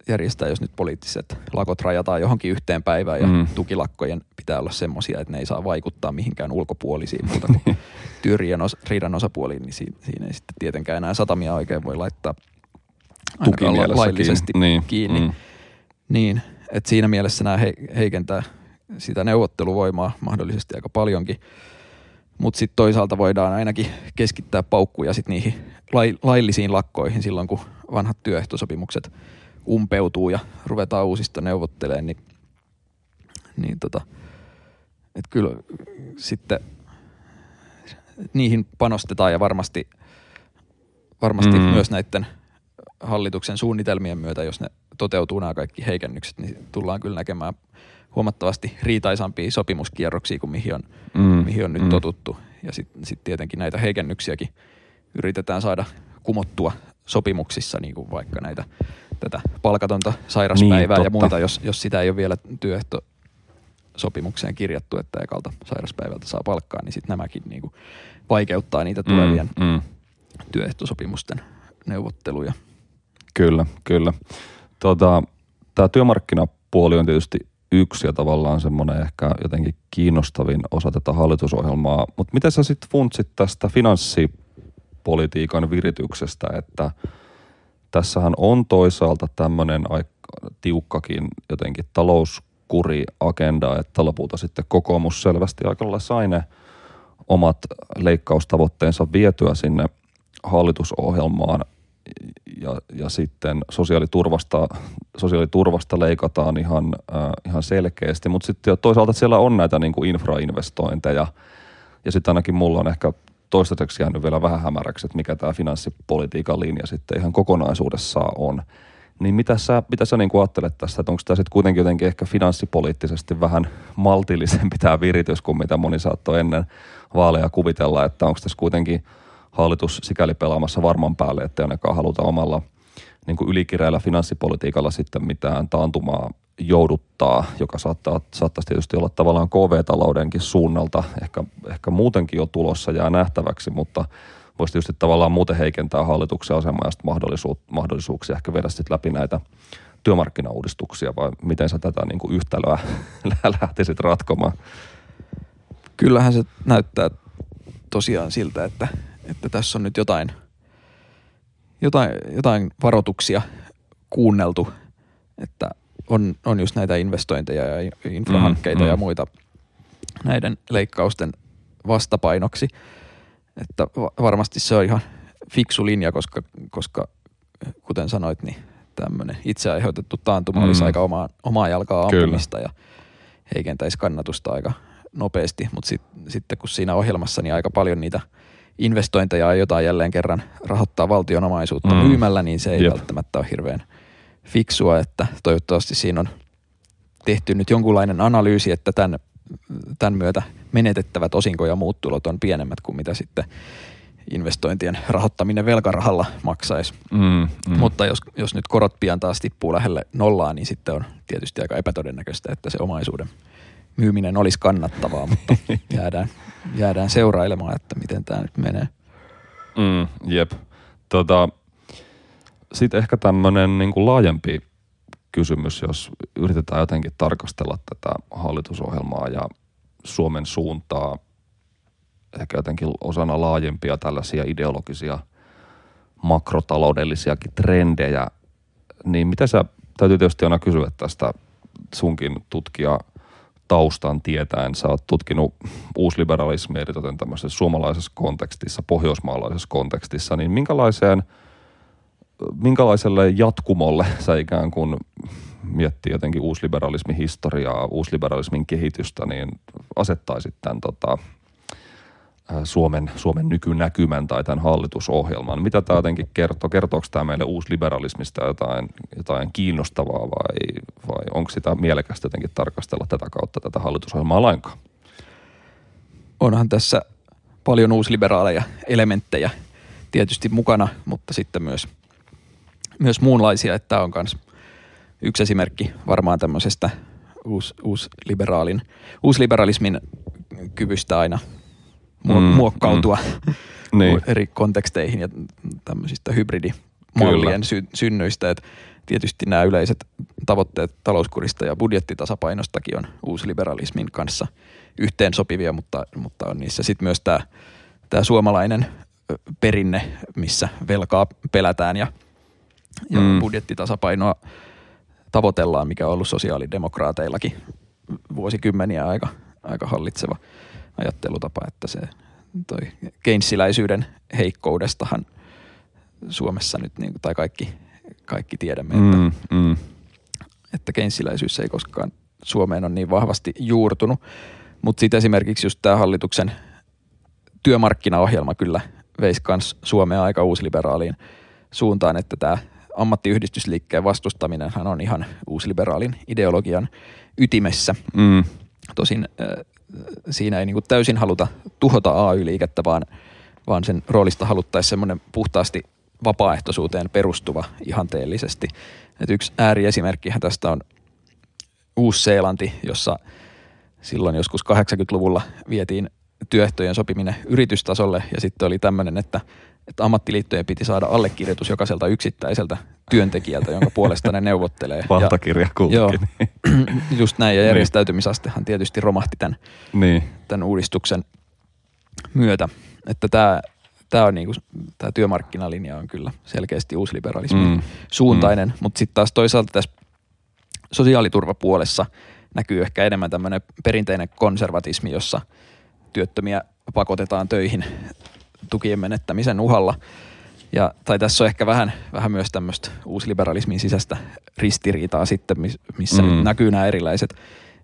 järjestää, jos nyt poliittiset lakot rajataan johonkin yhteen päivään ja mm. tukilakkojen pitää olla semmoisia, että ne ei saa vaikuttaa mihinkään ulkopuolisiin muuta kuin työriidan os, riidan osapuoliin, niin siinä, siinä ei sitten tietenkään enää satamia oikein voi laittaa ainakaan laillisesti niin. kiinni. Mm. Niin, että siinä mielessä nämä he, heikentää sitä neuvotteluvoimaa mahdollisesti aika paljonkin. Mutta sitten toisaalta voidaan ainakin keskittää paukkuja sit niihin laillisiin lakkoihin silloin, kun vanhat työehtosopimukset – umpeutuu ja ruvetaan uusista neuvottelemaan, niin, niin tota, et kyllä sitten niihin panostetaan ja varmasti, varmasti mm. myös näiden hallituksen suunnitelmien myötä, jos ne toteutuu nämä kaikki heikennykset, niin tullaan kyllä näkemään huomattavasti riitaisampia sopimuskierroksia kuin mihin on, mm. mihin on nyt mm. totuttu. Ja sitten sit tietenkin näitä heikennyksiäkin yritetään saada kumottua sopimuksissa, niin kuin vaikka näitä tätä palkatonta sairaspäivää niin, ja muita, jos, jos sitä ei ole vielä työehto sopimukseen kirjattu, että ekalta sairaspäivältä saa palkkaa, niin sitten nämäkin niin kuin vaikeuttaa niitä mm, tulevien mm, mm. työehtosopimusten neuvotteluja. Kyllä, kyllä. Tota, Tämä työmarkkinapuoli on tietysti yksi ja tavallaan semmoinen ehkä jotenkin kiinnostavin osa tätä hallitusohjelmaa. Mutta miten sä sitten funtsit tästä finanssipolitiikan virityksestä, että – tässähän on toisaalta tämmöinen aika tiukkakin jotenkin talouskuri-agenda, että lopulta sitten kokoomus selvästi aika lailla sai ne omat leikkaustavoitteensa vietyä sinne hallitusohjelmaan ja, ja sitten sosiaaliturvasta, sosiaaliturvasta leikataan ihan, äh, ihan selkeästi, mutta sitten toisaalta siellä on näitä niin kuin infrainvestointeja ja sitten ainakin mulla on ehkä toistaiseksi jäänyt vielä vähän hämäräksi, että mikä tämä finanssipolitiikan linja sitten ihan kokonaisuudessaan on. Niin mitä sä, mitä sä niin ajattelet tästä, että onko tämä sitten kuitenkin jotenkin ehkä finanssipoliittisesti vähän maltillisempi tämä viritys kuin mitä moni saattoi ennen vaaleja kuvitella, että onko tässä kuitenkin hallitus sikäli pelaamassa varman päälle, että ainakaan haluta omalla niin kuin ylikireällä finanssipolitiikalla sitten mitään taantumaa jouduttaa, joka saattaa, saattaisi tietysti olla tavallaan KV-taloudenkin suunnalta, ehkä, ehkä muutenkin jo tulossa jää nähtäväksi, mutta voisi tietysti tavallaan muuten heikentää hallituksen asemaa ja mahdollisuus, mahdollisuuksia ehkä viedä sitten läpi näitä työmarkkinauudistuksia, vai miten sä tätä niin kuin yhtälöä lähtisit ratkomaan? Kyllähän se näyttää tosiaan siltä, että, että tässä on nyt jotain, jotain, jotain varoituksia kuunneltu, että on, on just näitä investointeja ja infrahankkeita mm, mm. ja muita näiden leikkausten vastapainoksi. Että varmasti se on ihan fiksu linja, koska, koska kuten sanoit, niin tämmöinen itse aiheutettu taantuma mm. olisi aika omaa, omaa jalkaa ampumista Kyllä. ja heikentäisi kannatusta aika nopeasti, mutta sit, sitten kun siinä ohjelmassa niin aika paljon niitä investointeja aiotaan jälleen kerran rahoittaa valtion omaisuutta mm. myymällä, niin se ei Jep. välttämättä ole hirveän fiksua, että toivottavasti siinä on tehty nyt jonkunlainen analyysi, että tämän, tämän myötä menetettävät osinko- ja muut tulot on pienemmät kuin mitä sitten investointien rahoittaminen velkarahalla maksaisi. Mm, mm. Mutta jos, jos nyt korot pian taas tippuu lähelle nollaa, niin sitten on tietysti aika epätodennäköistä, että se omaisuuden myyminen olisi kannattavaa, mutta jäädään, jäädään seurailemaan, että miten tämä nyt menee. Mm, jep. Tota, Sitten ehkä tämmöinen niin laajempi kysymys, jos yritetään jotenkin tarkastella tätä hallitusohjelmaa ja Suomen suuntaa ehkä jotenkin osana laajempia tällaisia ideologisia makrotaloudellisiakin trendejä, niin mitä sä, täytyy tietysti aina kysyä tästä sunkin tutkija taustan tietäen. Sä oot tutkinut uusliberalismia eritoten tämmöisessä suomalaisessa kontekstissa, pohjoismaalaisessa kontekstissa, niin minkälaiseen, minkälaiselle jatkumolle sä ikään kuin miettii jotenkin uusliberalismin historiaa, uusliberalismin kehitystä, niin asettaisit tämän tota, Suomen, Suomen nykynäkymän tai tämän hallitusohjelman. Mitä tämä jotenkin kertoo? Kertooko tämä meille uusliberalismista jotain, jotain kiinnostavaa vai, vai onko sitä mielekästä jotenkin tarkastella tätä kautta tätä hallitusohjelmaa lainkaan? Onhan tässä paljon uusliberaaleja elementtejä tietysti mukana, mutta sitten myös, myös muunlaisia, että on myös yksi esimerkki varmaan tämmöisestä uus, uusliberaalin, uusliberalismin kyvystä aina mm, muokkautua mm. niin. eri konteksteihin ja tämmöisistä hybridimallien sy- synnyistä. Et tietysti nämä yleiset tavoitteet talouskurista ja budjettitasapainostakin on uusliberalismin kanssa yhteensopivia, mutta, mutta on niissä sitten myös tämä tää suomalainen perinne, missä velkaa pelätään ja, ja mm. budjettitasapainoa tavoitellaan, mikä on ollut sosiaalidemokraateillakin vuosikymmeniä aika, aika hallitseva – ajattelutapa, että se toi keinsiläisyyden heikkoudestahan Suomessa nyt, niin, tai kaikki, kaikki tiedämme, että, mm, mm. että keinsiläisyys ei koskaan Suomeen on niin vahvasti juurtunut. Mutta sitten esimerkiksi just tämä hallituksen työmarkkinaohjelma kyllä veisi myös Suomea aika uusliberaaliin suuntaan, että tämä ammattiyhdistysliikkeen vastustaminenhan on ihan uusliberaalin ideologian ytimessä. Mm. Tosin siinä ei niin täysin haluta tuhota AY-liikettä, vaan, vaan sen roolista haluttaisiin semmoinen puhtaasti vapaaehtoisuuteen perustuva ihanteellisesti. Et yksi ääriesimerkkihän tästä on Uus-Seelanti, jossa silloin joskus 80-luvulla vietiin työehtojen sopiminen yritystasolle ja sitten oli tämmöinen, että, että ammattiliittojen piti saada allekirjoitus jokaiselta yksittäiseltä työntekijältä, jonka puolesta ne neuvottelee. Valtakirja Joo, just näin. Ja niin. järjestäytymisastehan tietysti romahti tämän, niin. tämän uudistuksen myötä. Että tämä, tämä, on niinku, tämä työmarkkinalinja on kyllä selkeästi uusliberalismin mm. suuntainen, mm. mutta sitten taas toisaalta tässä sosiaaliturvapuolessa näkyy ehkä enemmän tämmöinen perinteinen konservatismi, jossa työttömiä pakotetaan töihin tukien menettämisen uhalla – ja, tai tässä on ehkä vähän, vähän myös tämmöistä uusliberalismin sisäistä ristiriitaa sitten, missä mm. nyt näkyy nämä erilaiset,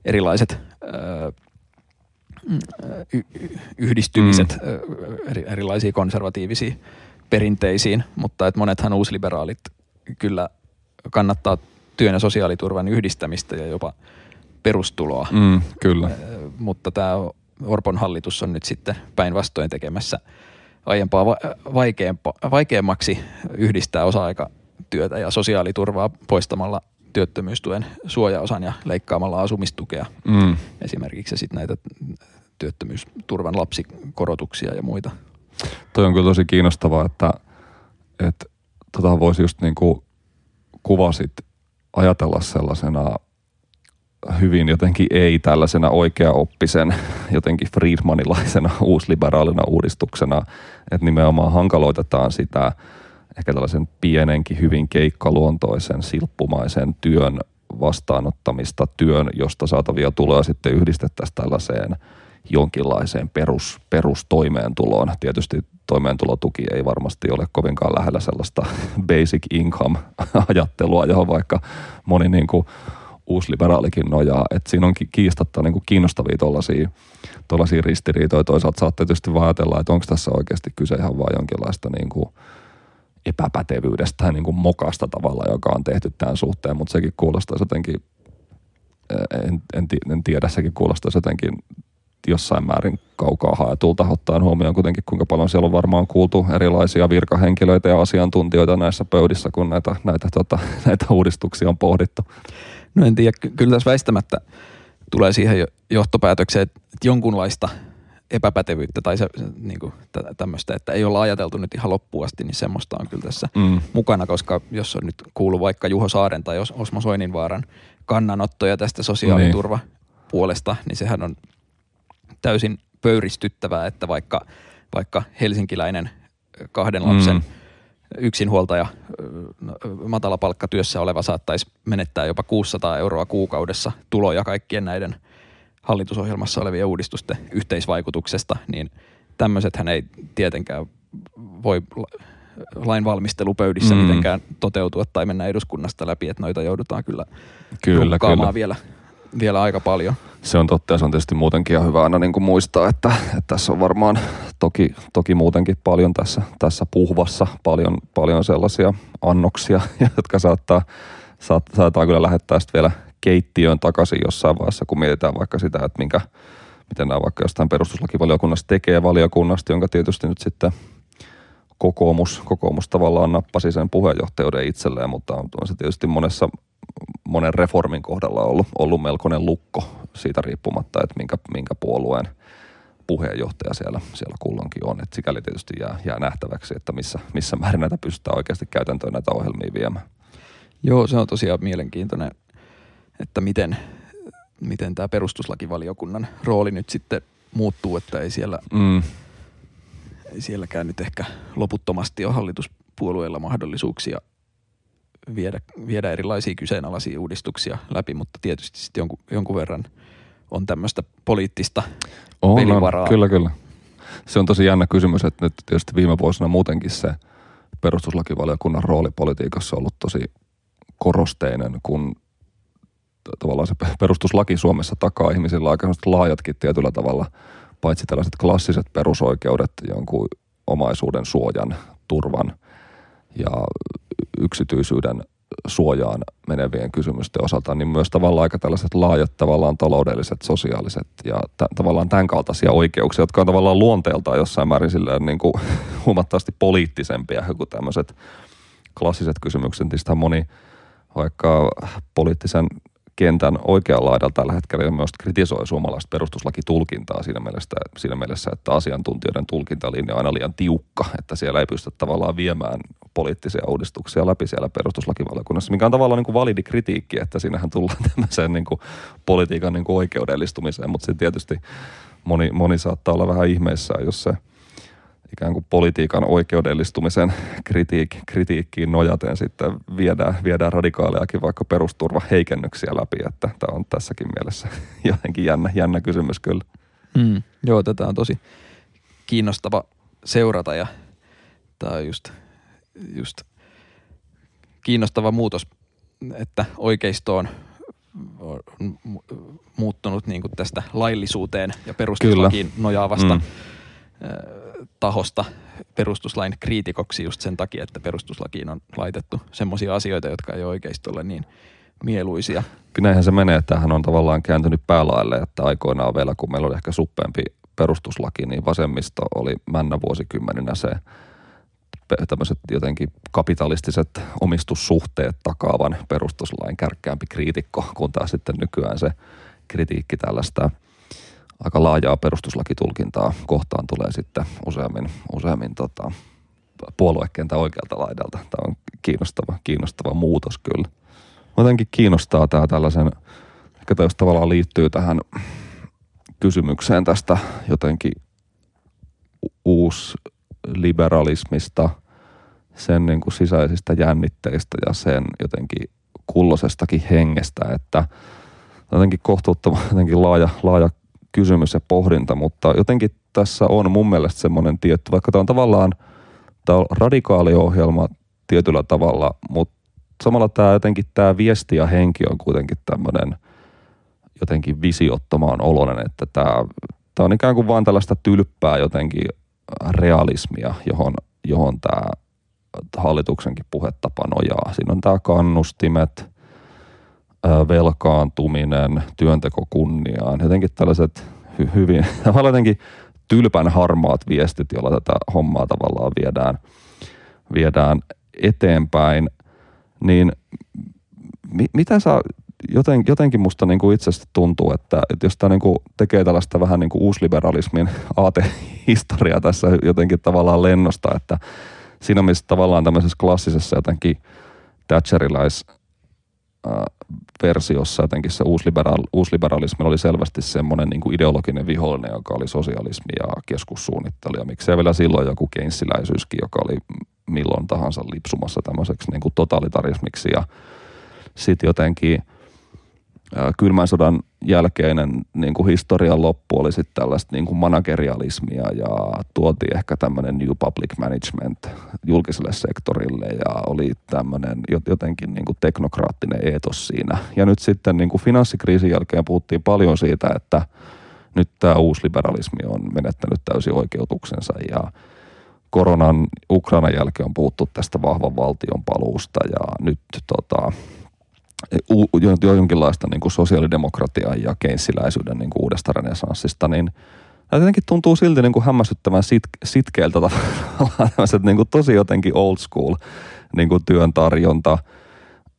erilaiset öö, yhdistymiset mm. eri, erilaisiin konservatiivisiin perinteisiin, mutta että monethan uusliberaalit kyllä kannattaa työn ja sosiaaliturvan yhdistämistä ja jopa perustuloa. Mm, kyllä. Mutta tämä Orpon hallitus on nyt sitten päinvastoin tekemässä – aiempaa vaikeammaksi yhdistää osa-aikatyötä ja sosiaaliturvaa poistamalla työttömyystuen suojaosan ja leikkaamalla asumistukea Mm. esimerkiksi sitten näitä työttömyysturvan lapsikorotuksia ja muita. Toi on kyllä tosi kiinnostavaa, että, että tota voisi just niin kuin kuvasit ajatella sellaisena hyvin jotenkin ei tällaisena oikeaoppisen, jotenkin Friedmanilaisena uusliberaalina uudistuksena, että nimenomaan hankaloitetaan sitä ehkä tällaisen pienenkin hyvin keikkaluontoisen silppumaisen työn vastaanottamista, työn, josta saatavia tuloja sitten yhdistettäisiin tällaiseen jonkinlaiseen perus, perustoimeentuloon. Tietysti toimeentulotuki ei varmasti ole kovinkaan lähellä sellaista basic income-ajattelua, johon vaikka moni niin kuin uusliberaalikin nojaa. Et siinä on kiistatta niin kuin kiinnostavia tuollaisia tuollaisia ristiriitoja. Toisaalta saattaa tietysti ajatella, että onko tässä oikeasti kyse ihan vain jonkinlaista niin kuin epäpätevyydestä tai niin kuin mokasta tavalla, joka on tehty tämän suhteen, mutta sekin kuulostaa jotenkin, en, en, en tiedä, sekin kuulostaa jotenkin jossain määrin kaukaa haetulta, ottaen huomioon kuitenkin kuinka paljon siellä on varmaan kuultu erilaisia virkahenkilöitä ja asiantuntijoita näissä pöydissä, kun näitä, näitä, tota, näitä uudistuksia on pohdittu. No en tiedä, kyllä tässä väistämättä tulee siihen johtopäätökseen, että jonkunlaista epäpätevyyttä tai se, se niin kuin tämmöistä, että ei olla ajateltu nyt ihan loppuun asti, niin semmoista on kyllä tässä mm. mukana, koska jos on nyt kuullut vaikka Juho Saaren tai Osmo Soininvaaran kannanottoja tästä sosiaaliturvapuolesta, niin. niin sehän on täysin pöyristyttävää, että vaikka, vaikka helsinkiläinen kahden lapsen mm. Yksinhuoltaja matalapalkkatyössä oleva saattaisi menettää jopa 600 euroa kuukaudessa tuloja kaikkien näiden hallitusohjelmassa olevien uudistusten yhteisvaikutuksesta, niin tämmöisethän ei tietenkään voi lainvalmistelupöydissä mm. mitenkään toteutua tai mennä eduskunnasta läpi, että noita joudutaan kyllä, kyllä, kyllä. vielä vielä aika paljon. Se on totta ja se on tietysti muutenkin hyvä aina niin kuin muistaa, että, että, tässä on varmaan toki, toki muutenkin paljon tässä, tässä puhvassa paljon, paljon sellaisia annoksia, jotka saattaa, saat, saattaa kyllä lähettää sitten vielä keittiöön takaisin jossain vaiheessa, kun mietitään vaikka sitä, että minkä, miten nämä vaikka jostain perustuslakivaliokunnasta tekee valiokunnasta, jonka tietysti nyt sitten kokoomus, kokoomus tavallaan nappasi sen puheenjohtajuuden itselleen, mutta on se tietysti monessa monen reformin kohdalla ollut, ollut melkoinen lukko siitä riippumatta, että minkä, minkä puolueen puheenjohtaja siellä, siellä kulloinkin on. Et sikäli tietysti jää, jää nähtäväksi, että missä, missä määrin näitä pystytään oikeasti käytäntöön näitä ohjelmia viemään. Joo, se on tosiaan mielenkiintoinen, että miten, miten tämä perustuslakivaliokunnan rooli nyt sitten muuttuu, että ei siellä, mm. ei sielläkään nyt ehkä loputtomasti ole hallituspuolueilla mahdollisuuksia – viedä, viedä erilaisia kyseenalaisia uudistuksia läpi, mutta tietysti sitten jonkun, jonkun verran on tämmöistä poliittista on, pelivaraa. On, kyllä, kyllä. Se on tosi jännä kysymys, että nyt tietysti viime vuosina muutenkin se perustuslakivaliokunnan rooli politiikassa on ollut tosi korosteinen, kun tavallaan se perustuslaki Suomessa takaa ihmisillä aika laajatkin tietyllä tavalla, paitsi tällaiset klassiset perusoikeudet, jonkun omaisuuden suojan, turvan ja yksityisyyden suojaan menevien kysymysten osalta, niin myös tavallaan aika tällaiset laajat tavallaan taloudelliset, sosiaaliset ja t- tavallaan tämän kaltaisia oikeuksia, jotka on tavallaan luonteeltaan jossain määrin silleen niin kuin huomattavasti poliittisempia kuin tämmöiset klassiset kysymykset. Niistä moni vaikka poliittisen kentän oikealla laidalla tällä hetkellä myös kritisoi suomalaista perustuslakitulkintaa siinä mielessä, siinä mielessä, että asiantuntijoiden tulkintalinja on aina liian tiukka, että siellä ei pystytä tavallaan viemään poliittisia uudistuksia läpi siellä perustuslakivaliokunnassa, mikä on tavallaan niin kuin validi kritiikki, että siinähän tullaan tämmöiseen niin kuin politiikan niin kuin oikeudellistumiseen, mutta sitten tietysti moni, moni saattaa olla vähän ihmeissään, jos se – ikään kuin politiikan oikeudellistumisen kritiik, kritiikkiin nojaten sitten viedään, viedään radikaaleakin vaikka perusturvaheikennyksiä läpi, että tämä on tässäkin mielessä jotenkin jännä, jännä kysymys kyllä. Mm, joo, tätä on tosi kiinnostava seurata ja tämä on just, just kiinnostava muutos, että oikeisto on muuttunut niin kuin tästä laillisuuteen ja perustuslakiin Kyllä. nojaavasta mm tahosta perustuslain kriitikoksi just sen takia, että perustuslakiin on laitettu semmoisia asioita, jotka ei oikeasti ole niin mieluisia. Kyllä näinhän se menee, että hän on tavallaan kääntynyt päälaille, että aikoinaan vielä, kun meillä oli ehkä suppeampi perustuslaki, niin vasemmisto oli männä vuosikymmeninä se tämmöiset jotenkin kapitalistiset omistussuhteet takaavan perustuslain kärkkäämpi kriitikko, kun taas sitten nykyään se kritiikki tällaista aika laajaa perustuslakitulkintaa kohtaan tulee sitten useammin, useammin tota, puoluekentän oikealta laidalta. Tämä on kiinnostava, kiinnostava muutos kyllä. Jotenkin kiinnostaa tämä tällaisen, ehkä tämä tavallaan liittyy tähän kysymykseen tästä jotenkin uusliberalismista, sen niin kuin sisäisistä jännitteistä ja sen jotenkin kullosestakin hengestä, että jotenkin kohtuuttoman jotenkin laaja, laaja kysymys ja pohdinta, mutta jotenkin tässä on mun mielestä semmoinen tietty, vaikka tämä on tavallaan tämä on radikaali ohjelma tietyllä tavalla, mutta samalla tämä jotenkin tämä viesti ja henki on kuitenkin tämmöinen jotenkin visiottomaan oloinen, että tämä, tämä on ikään kuin vain tällaista tylppää jotenkin realismia, johon, johon tämä hallituksenkin puhetapa nojaa. Siinä on tämä kannustimet, velkaantuminen, työnteko kunniaan, jotenkin tällaiset hy- hyvin, tavallaan jotenkin tylpän harmaat viestit, joilla tätä hommaa tavallaan viedään, viedään eteenpäin, niin mi- mitä sä joten, jotenkin musta niin kuin itsestä tuntuu, että, että jos tämä niin kuin tekee tällaista vähän niin kuin uusliberalismin aatehistoriaa tässä jotenkin tavallaan lennosta, että siinä missä tavallaan tämmöisessä klassisessa jotenkin Thatcherilais versiossa jotenkin se uusliberal, uusliberalismi oli selvästi semmoinen niin kuin ideologinen vihollinen, joka oli sosialismi ja keskussuunnittelu. Ja miksei vielä silloin joku keinsiläisyyskin, joka oli milloin tahansa lipsumassa tämmöiseksi niin kuin totalitarismiksi. Ja sitten jotenkin – kylmän sodan jälkeinen niin kuin historian loppu oli sitten tällaista niin kuin managerialismia ja tuotiin ehkä tämmöinen new public management julkiselle sektorille ja oli tämmöinen jotenkin niin kuin teknokraattinen eetos siinä. Ja nyt sitten niin kuin finanssikriisin jälkeen puhuttiin paljon siitä, että nyt tämä uusliberalismi on menettänyt täysin oikeutuksensa ja koronan Ukrainan jälkeen on puhuttu tästä vahvan valtion paluusta ja nyt tota, jonkinlaista niin kuin sosiaalidemokratiaa ja keinsiläisyyden niin kuin uudesta renesanssista, niin tämä jotenkin tuntuu silti niin kuin hämmästyttävän sit, sitkeältä tavallaan niin kuin tosi jotenkin old school niin kuin työn tarjonta,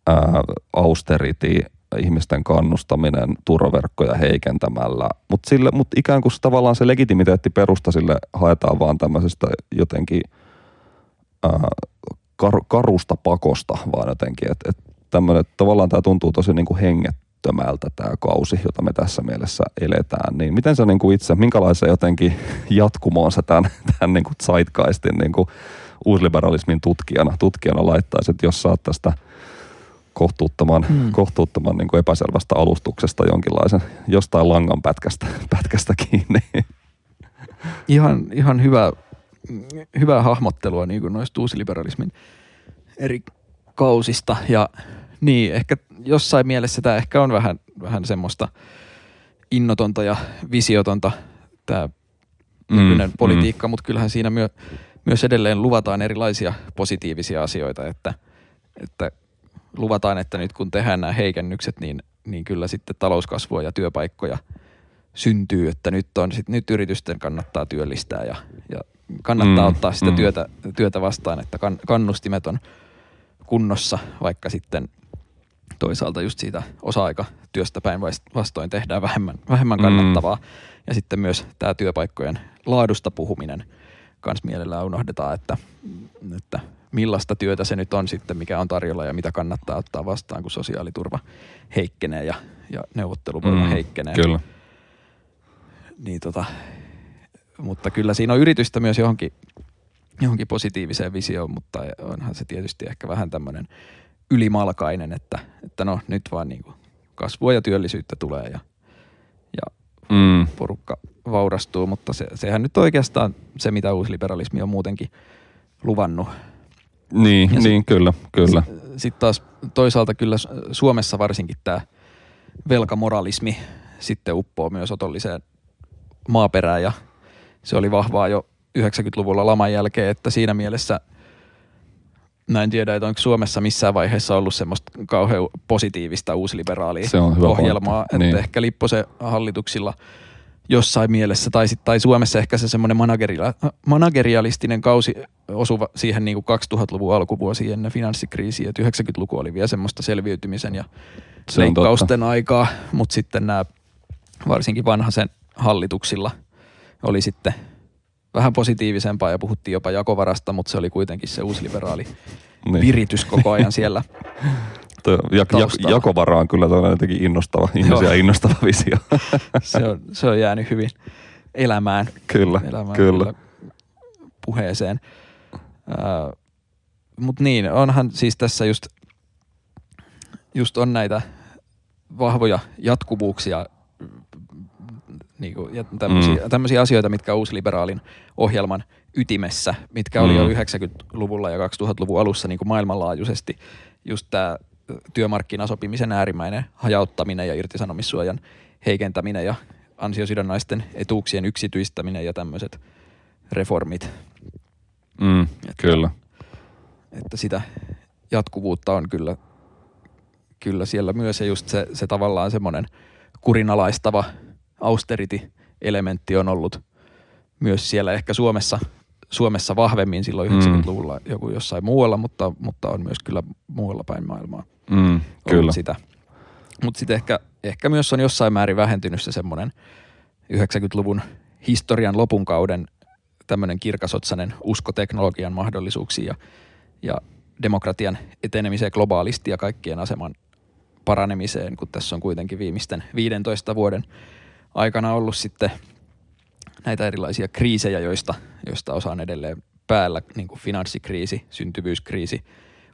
ää, austerity, ihmisten kannustaminen turvaverkkoja heikentämällä, mutta mut ikään kuin tavallaan se legitimiteetti perusta sille haetaan vaan tämmöisestä jotenkin ää, kar, karusta pakosta vaan jotenkin, että et tämmöinen, tavallaan tämä tuntuu tosi niin kuin hengettömältä tämä kausi, jota me tässä mielessä eletään. Niin miten sä niin kuin itse, minkälaisen jotenkin jatkumoon sä tämän, tämän niin kuin zeitgeistin niin kuin uusliberalismin tutkijana, tutkijana laittaisit, jos saat tästä kohtuuttoman, hmm. kohtuuttoman niin kuin epäselvästä alustuksesta jonkinlaisen jostain langan pätkästä, pätkästä kiinni. Ihan, ihan hyvä, hyvää hahmottelua niin kuin noista uusliberalismin eri kausista ja niin, ehkä jossain mielessä tämä ehkä on vähän, vähän semmoista innotonta ja visiotonta tämä mm, nykyinen mm, politiikka, mm. mutta kyllähän siinä myö, myös edelleen luvataan erilaisia positiivisia asioita, että, että luvataan, että nyt kun tehdään nämä heikennykset, niin, niin kyllä sitten talouskasvua ja työpaikkoja syntyy, että nyt, on, sit, nyt yritysten kannattaa työllistää ja, ja kannattaa mm, ottaa sitä mm. työtä, työtä vastaan, että kan, kannustimet on kunnossa, vaikka sitten – toisaalta just siitä osa-aikatyöstä päinvastoin tehdään vähemmän, vähemmän kannattavaa. Mm. Ja sitten myös tämä työpaikkojen laadusta puhuminen kans mielellään unohdetaan, että, että millaista työtä se nyt on sitten, mikä on tarjolla ja mitä kannattaa ottaa vastaan, kun sosiaaliturva heikkenee ja, ja neuvotteluvoima mm, heikkenee. Kyllä. Niin tota, mutta kyllä siinä on yritystä myös johonkin, johonkin positiiviseen visioon, mutta onhan se tietysti ehkä vähän tämmöinen – ylimalkainen, että, että no nyt vaan niin kuin kasvua ja työllisyyttä tulee ja, ja mm. porukka vaurastuu, mutta se, sehän nyt oikeastaan se, mitä uusliberalismi on muutenkin luvannut. Niin, ja niin sit, kyllä, kyllä. Sitten sit taas toisaalta kyllä Suomessa varsinkin tämä velkamoralismi sitten uppoo myös otolliseen maaperään ja se oli vahvaa jo 90-luvulla laman jälkeen, että siinä mielessä – Mä en tiedä, että onko Suomessa missään vaiheessa ollut semmoista kauhean positiivista uusliberaalia ohjelmaa. Että niin. ehkä Lipposen hallituksilla jossain mielessä. Tai, sit, tai Suomessa ehkä se semmoinen manageria- managerialistinen kausi osuva siihen niin kuin 2000-luvun alkuvuosiin ennen finanssikriisiä. Että 90-luku oli vielä semmoista selviytymisen ja Se on leikkausten aikaa, mutta sitten nämä varsinkin vanhaisen hallituksilla oli sitten vähän positiivisempaa ja puhuttiin jopa jakovarasta, mutta se oli kuitenkin se uusliberaali Niin. viritys koko ajan siellä. Jak- jak- jakovara on kyllä tällainen jotenkin innostava, ihmisiä Joo. innostava visio. Se on, se on jäänyt hyvin elämään, kyllä, elämään kyllä. puheeseen. Mutta niin, onhan siis tässä just, just on näitä vahvoja jatkuvuuksia niinku, ja tämmöisiä, Mm. tämmöisiä asioita, mitkä on uusliberaalin ohjelman ytimessä, mitkä oli Mm. jo 90-luvulla ja 2000-luvun alussa niin kuin maailmanlaajuisesti. Just tämä työmarkkinasopimisen äärimmäinen hajauttaminen ja irtisanomissuojan heikentäminen ja ansiosidonnaisten etuuksien yksityistäminen ja tämmöiset reformit. Mm, kyllä. Että sitä jatkuvuutta on kyllä, kyllä siellä myös ja just se, se tavallaan semmoinen kurinalaistava austerity-elementti on ollut myös siellä ehkä Suomessa, Suomessa vahvemmin silloin Mm. 90-luvulla joku jossain muualla, mutta, mutta on myös kyllä muualla päin maailmaa Mm, kyllä. sitä. Mutta sitten ehkä, ehkä myös on jossain määrin vähentynyt se semmoinen 90-luvun historian lopun kauden tämmöinen kirkasotsainen usko teknologian mahdollisuuksiin ja, ja demokratian etenemiseen globaalisti ja kaikkien aseman paranemiseen, kun tässä on kuitenkin viimeisten 15 vuoden aikana ollut sitten näitä erilaisia kriisejä, joista, joista osa on edelleen päällä, niin kuin finanssikriisi, syntyvyyskriisi,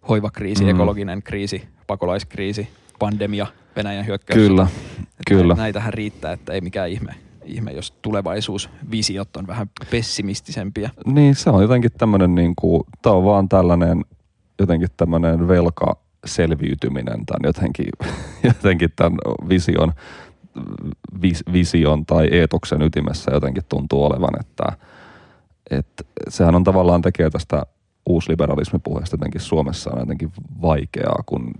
hoivakriisi, Mm. ekologinen kriisi, pakolaiskriisi, pandemia, Venäjän hyökkäys. Kyllä, kyllä. Näitähän riittää, että ei mikään ihme, ihme jos tulevaisuusvisiot on vähän pessimistisempiä. Niin, se on jotenkin tämmöinen, niin kuin, tämä on vaan tällainen jotenkin tämmöinen velka selviytyminen tämän jotenkin, jotenkin tämän vision, vis, vision tai eetoksen ytimessä jotenkin tuntuu olevan, että, että sehän on tavallaan tekee tästä uusliberalismipuheesta jotenkin Suomessa on jotenkin vaikeaa, kun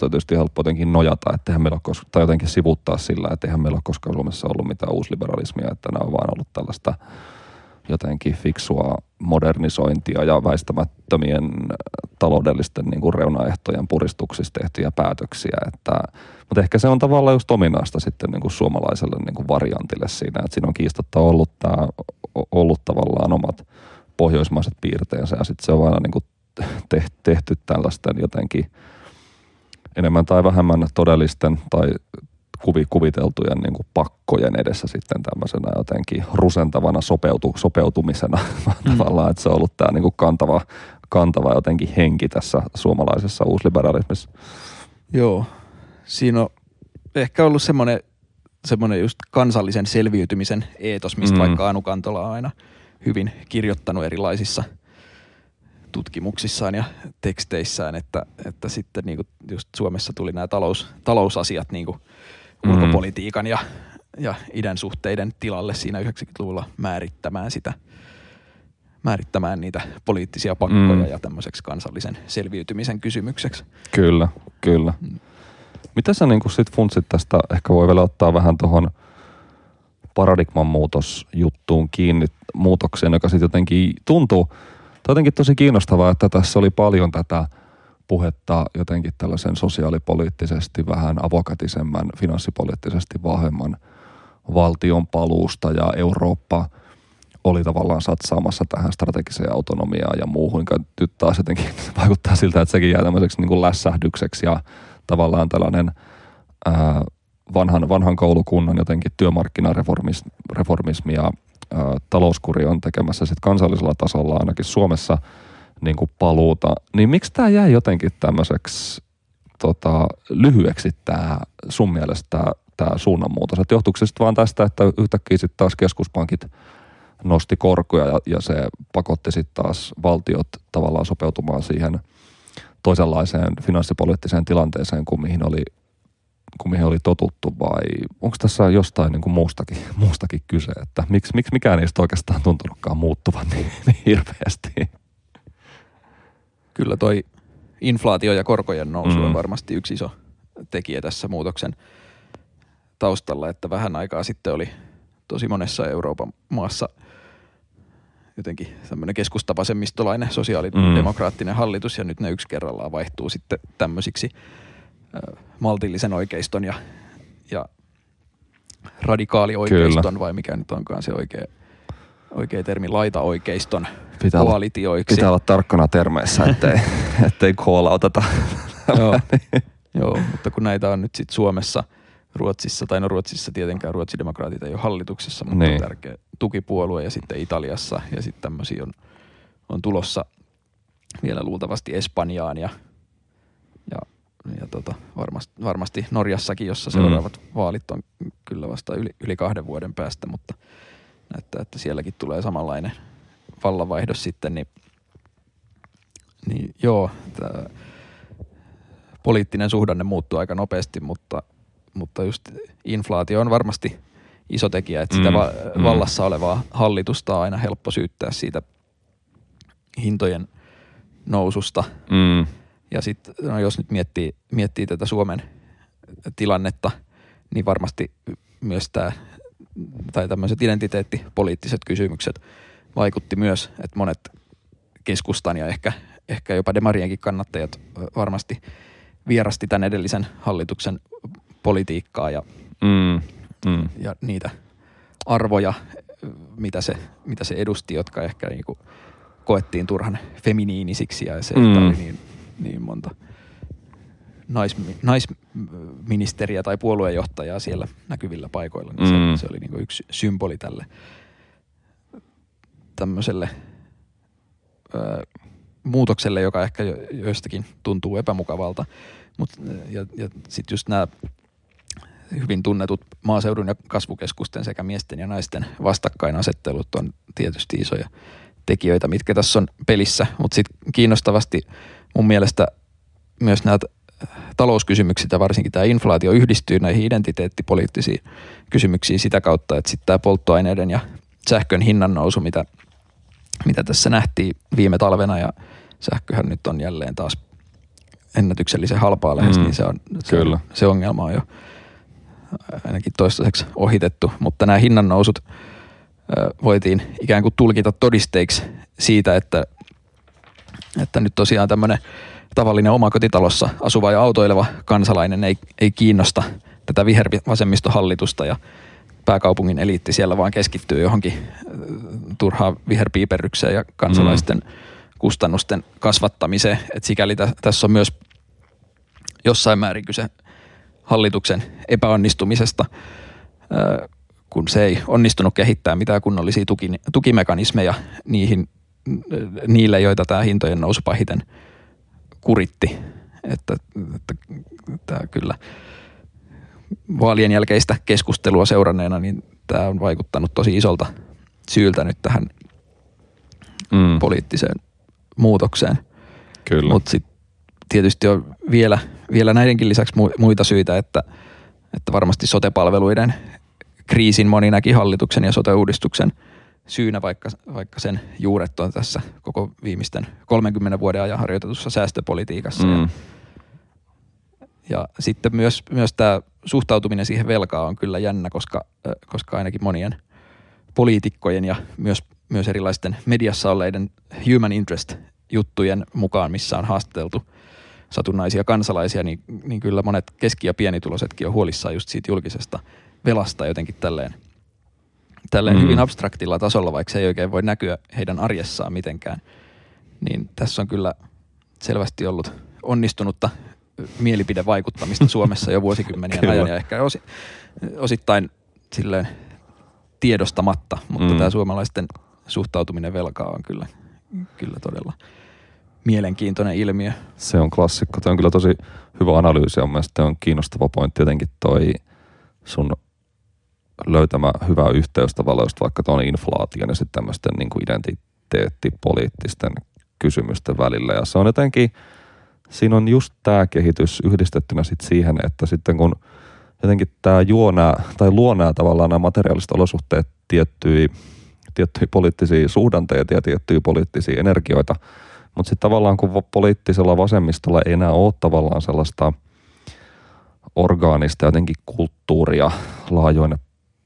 se on tietysti helppo jotenkin nojata, että meillä ole kos- tai jotenkin sivuttaa sillä, että eihän meillä ole koskaan Suomessa ollut mitään uusliberalismia, että nämä on vaan ollut tällaista jotenkin fiksua modernisointia ja väistämättömien taloudellisten niin kuin reunaehtojen puristuksista tehtyjä päätöksiä. Että, mutta ehkä se on tavallaan just ominaista sitten niin kuin suomalaiselle niin kuin variantille siinä, että siinä on kiistatta ollut, tämä, ollut tavallaan omat pohjoismaiset piirteensä ja sitten se on aina niin kuin tehty, tehty tällaisten jotenkin enemmän tai vähemmän todellisten tai kuvi, kuviteltujen niin kuin pakkojen edessä sitten tämmöisenä jotenkin rusentavana sopeutu, sopeutumisena mm. tavallaan, että se on ollut tämä niin kuin kantava, kantava jotenkin henki tässä suomalaisessa uusliberalismissa. Joo, siinä on ehkä ollut semmoinen, semmoinen just kansallisen selviytymisen eetos, mistä Mm. vaikka Anu Kantola on aina hyvin kirjoittanut erilaisissa tutkimuksissaan ja teksteissään, että, että sitten niinku just Suomessa tuli nämä talous, talousasiat niinku Mm. ulkopolitiikan ja, ja idän suhteiden tilalle siinä 90-luvulla määrittämään sitä määrittämään niitä poliittisia pakkoja Mm. mm. ja tämmöiseksi kansallisen selviytymisen kysymykseksi. Kyllä, kyllä. Mitä sä niin sit funtsit tästä, ehkä voi vielä ottaa vähän tuohon paradigman muutosjuttuun kiinni muutokseen, joka sitten jotenkin tuntuu, tai jotenkin tosi kiinnostavaa, että tässä oli paljon tätä puhetta jotenkin tällaisen sosiaalipoliittisesti vähän avokätisemmän, finanssipoliittisesti vahvemman valtion paluusta ja Eurooppa oli tavallaan satsaamassa tähän strategiseen autonomiaan ja muuhun, nyt taas jotenkin vaikuttaa siltä, että sekin jää tämmöiseksi niin kuin lässähdykseksi ja tavallaan tällainen ää, vanhan, vanhan koulukunnan jotenkin työmarkkinareformismi reformismi ja ää, talouskuri on tekemässä sitten kansallisella tasolla ainakin Suomessa niin kuin paluuta, niin miksi tämä jäi jotenkin tämmöiseksi tota, lyhyeksi tämä sun mielestä tämä suunnanmuutos? Että johtuuko se sitten vaan tästä, että yhtäkkiä sitten taas keskuspankit nosti korkoja ja, ja se pakotti sitten taas valtiot tavallaan sopeutumaan siihen toisenlaiseen finanssipoliittiseen tilanteeseen kuin mihin oli, kuin mihin oli totuttu vai onko tässä jostain niin kuin muustakin, muustakin kyse, että miksi, miksi mikään niistä oikeastaan tuntunutkaan muuttuvan niin, niin hirveästi? Kyllä toi inflaatio ja korkojen nousu Mm. on varmasti yksi iso tekijä tässä muutoksen taustalla, että vähän aikaa sitten oli tosi monessa Euroopan maassa jotenkin tämmöinen keskustavasemmistolainen sosiaalidemokraattinen mm. hallitus ja nyt ne yksi kerrallaan vaihtuu sitten tämmöisiksi maltillisen oikeiston ja, ja radikaali oikeiston Kyllä. vai mikä nyt onkaan se oikea, oikea termi, laita oikeiston pitää koalitioiksi. Olla, pitää olla tarkkana termeissä, ettei, ettei koolauteta. Joo. Joo, mutta kun näitä on nyt sitten Suomessa, Ruotsissa, tai no Ruotsissa tietenkään ruotsidemokraatit ei ole hallituksessa, mutta niin. on tärkeä tukipuolue ja sitten Italiassa ja sitten tämmöisiä on, on tulossa vielä luultavasti Espanjaan ja, ja, ja tota, varmasti, varmasti Norjassakin, jossa mm. seuraavat mm. vaalit on kyllä vasta yli, yli kahden vuoden päästä, mutta näyttää, että sielläkin tulee samanlainen vallanvaihdos sitten, niin, niin joo, tämä poliittinen suhdanne muuttuu aika nopeasti, mutta, mutta just inflaatio on varmasti iso tekijä, että sitä mm, va- mm. vallassa olevaa hallitusta on aina helppo syyttää siitä hintojen noususta. Mm. Ja sitten no jos nyt miettii, miettii tätä Suomen tilannetta, niin varmasti myös tämä tai tämmöiset identiteettipoliittiset kysymykset vaikutti myös, että monet keskustan ja ehkä, ehkä jopa demarienkin kannattajat varmasti vierasti tämän edellisen hallituksen politiikkaa ja, mm, mm. ja niitä arvoja, mitä se, mitä se edusti, jotka ehkä niin kuin koettiin turhan feminiinisiksi ja se, mm. oli niin, niin monta nais, naisministeriä tai puoluejohtajaa siellä näkyvillä paikoilla, niin mm. se, se oli niin kuin yksi symboli tälle tämmöiselle ö, muutokselle, joka ehkä joistakin tuntuu epämukavalta. Mut, ja ja sitten just nämä hyvin tunnetut maaseudun ja kasvukeskusten sekä miesten ja naisten vastakkainasettelut on tietysti isoja tekijöitä, mitkä tässä on pelissä. Mutta sitten kiinnostavasti mun mielestä myös nämä talouskysymykset ja varsinkin tämä inflaatio yhdistyy näihin identiteettipoliittisiin kysymyksiin sitä kautta, että sitten tämä polttoaineiden ja sähkön hinnan nousu, mitä, mitä tässä nähtiin viime talvena ja sähköhän nyt on jälleen taas ennätyksellisen halpaa lähes, mm, niin se, on, se, kyllä. se ongelma on jo ainakin toistaiseksi ohitettu. Mutta nämä hinnan nousut voitiin ikään kuin tulkita todisteiksi siitä, että, että nyt tosiaan tämmöinen tavallinen omakotitalossa asuva ja autoileva kansalainen ei, ei kiinnosta tätä vihervasemmistohallitusta ja pääkaupungin eliitti siellä vaan keskittyy johonkin turhaan viherpiiperrykseen ja kansalaisten mm. kustannusten kasvattamiseen. Et sikäli tä, tässä on myös jossain määrin kyse hallituksen epäonnistumisesta, kun se ei onnistunut kehittämään mitään kunnollisia tuki, tukimekanismeja niihin, niille, joita tämä hintojen nousu pahiten kuritti. Että, että, tämä kyllä vaalien jälkeistä keskustelua seuranneena, niin tämä on vaikuttanut tosi isolta syyltä nyt tähän mm. poliittiseen muutokseen. Kyllä. Mutta sitten tietysti on vielä, vielä näidenkin lisäksi muita syitä, että, että varmasti sotepalveluiden kriisin moni näki hallituksen ja sote-uudistuksen syynä, vaikka, vaikka sen juuret on tässä koko viimeisten 30 vuoden ajan harjoitetussa säästöpolitiikassa. Mm. Ja, ja sitten myös, myös tämä suhtautuminen siihen velkaan on kyllä jännä, koska, koska ainakin monien poliitikkojen ja myös, myös erilaisten mediassa olleiden human interest juttujen mukaan, missä on haastateltu – satunnaisia kansalaisia, niin, niin kyllä monet keski- ja pienituloisetkin on huolissaan just siitä julkisesta velasta jotenkin tälleen, tälleen mm. hyvin abstraktilla tasolla, vaikka se ei oikein voi näkyä heidän arjessaan mitenkään. Niin tässä on kyllä selvästi ollut onnistunutta mielipidevaikuttamista Suomessa jo vuosikymmenien ajan ja ehkä osi, osittain silleen tiedostamatta, mutta mm. tämä suomalaisten suhtautuminen velkaa on kyllä, kyllä todella – mielenkiintoinen ilmiö. Se on klassikko. Tämä on kyllä tosi hyvä analyysi ja mielestäni on kiinnostava pointti jotenkin toi sun löytämä hyvä yhteys tavallaan vaikka tuon inflaation ja sitten tämmöisten niin kuin identiteettipoliittisten kysymysten välillä. Ja se on jotenkin, siinä on just tämä kehitys yhdistettynä sitten siihen, että sitten kun jotenkin tämä juo nää, tai luo nämä tavallaan nämä materiaaliset olosuhteet tiettyjä, tiettyjä poliittisia suhdanteita ja tiettyjä poliittisia energioita – mutta sitten tavallaan kun poliittisella vasemmistolla ei enää ole tavallaan sellaista orgaanista jotenkin kulttuuria laajoine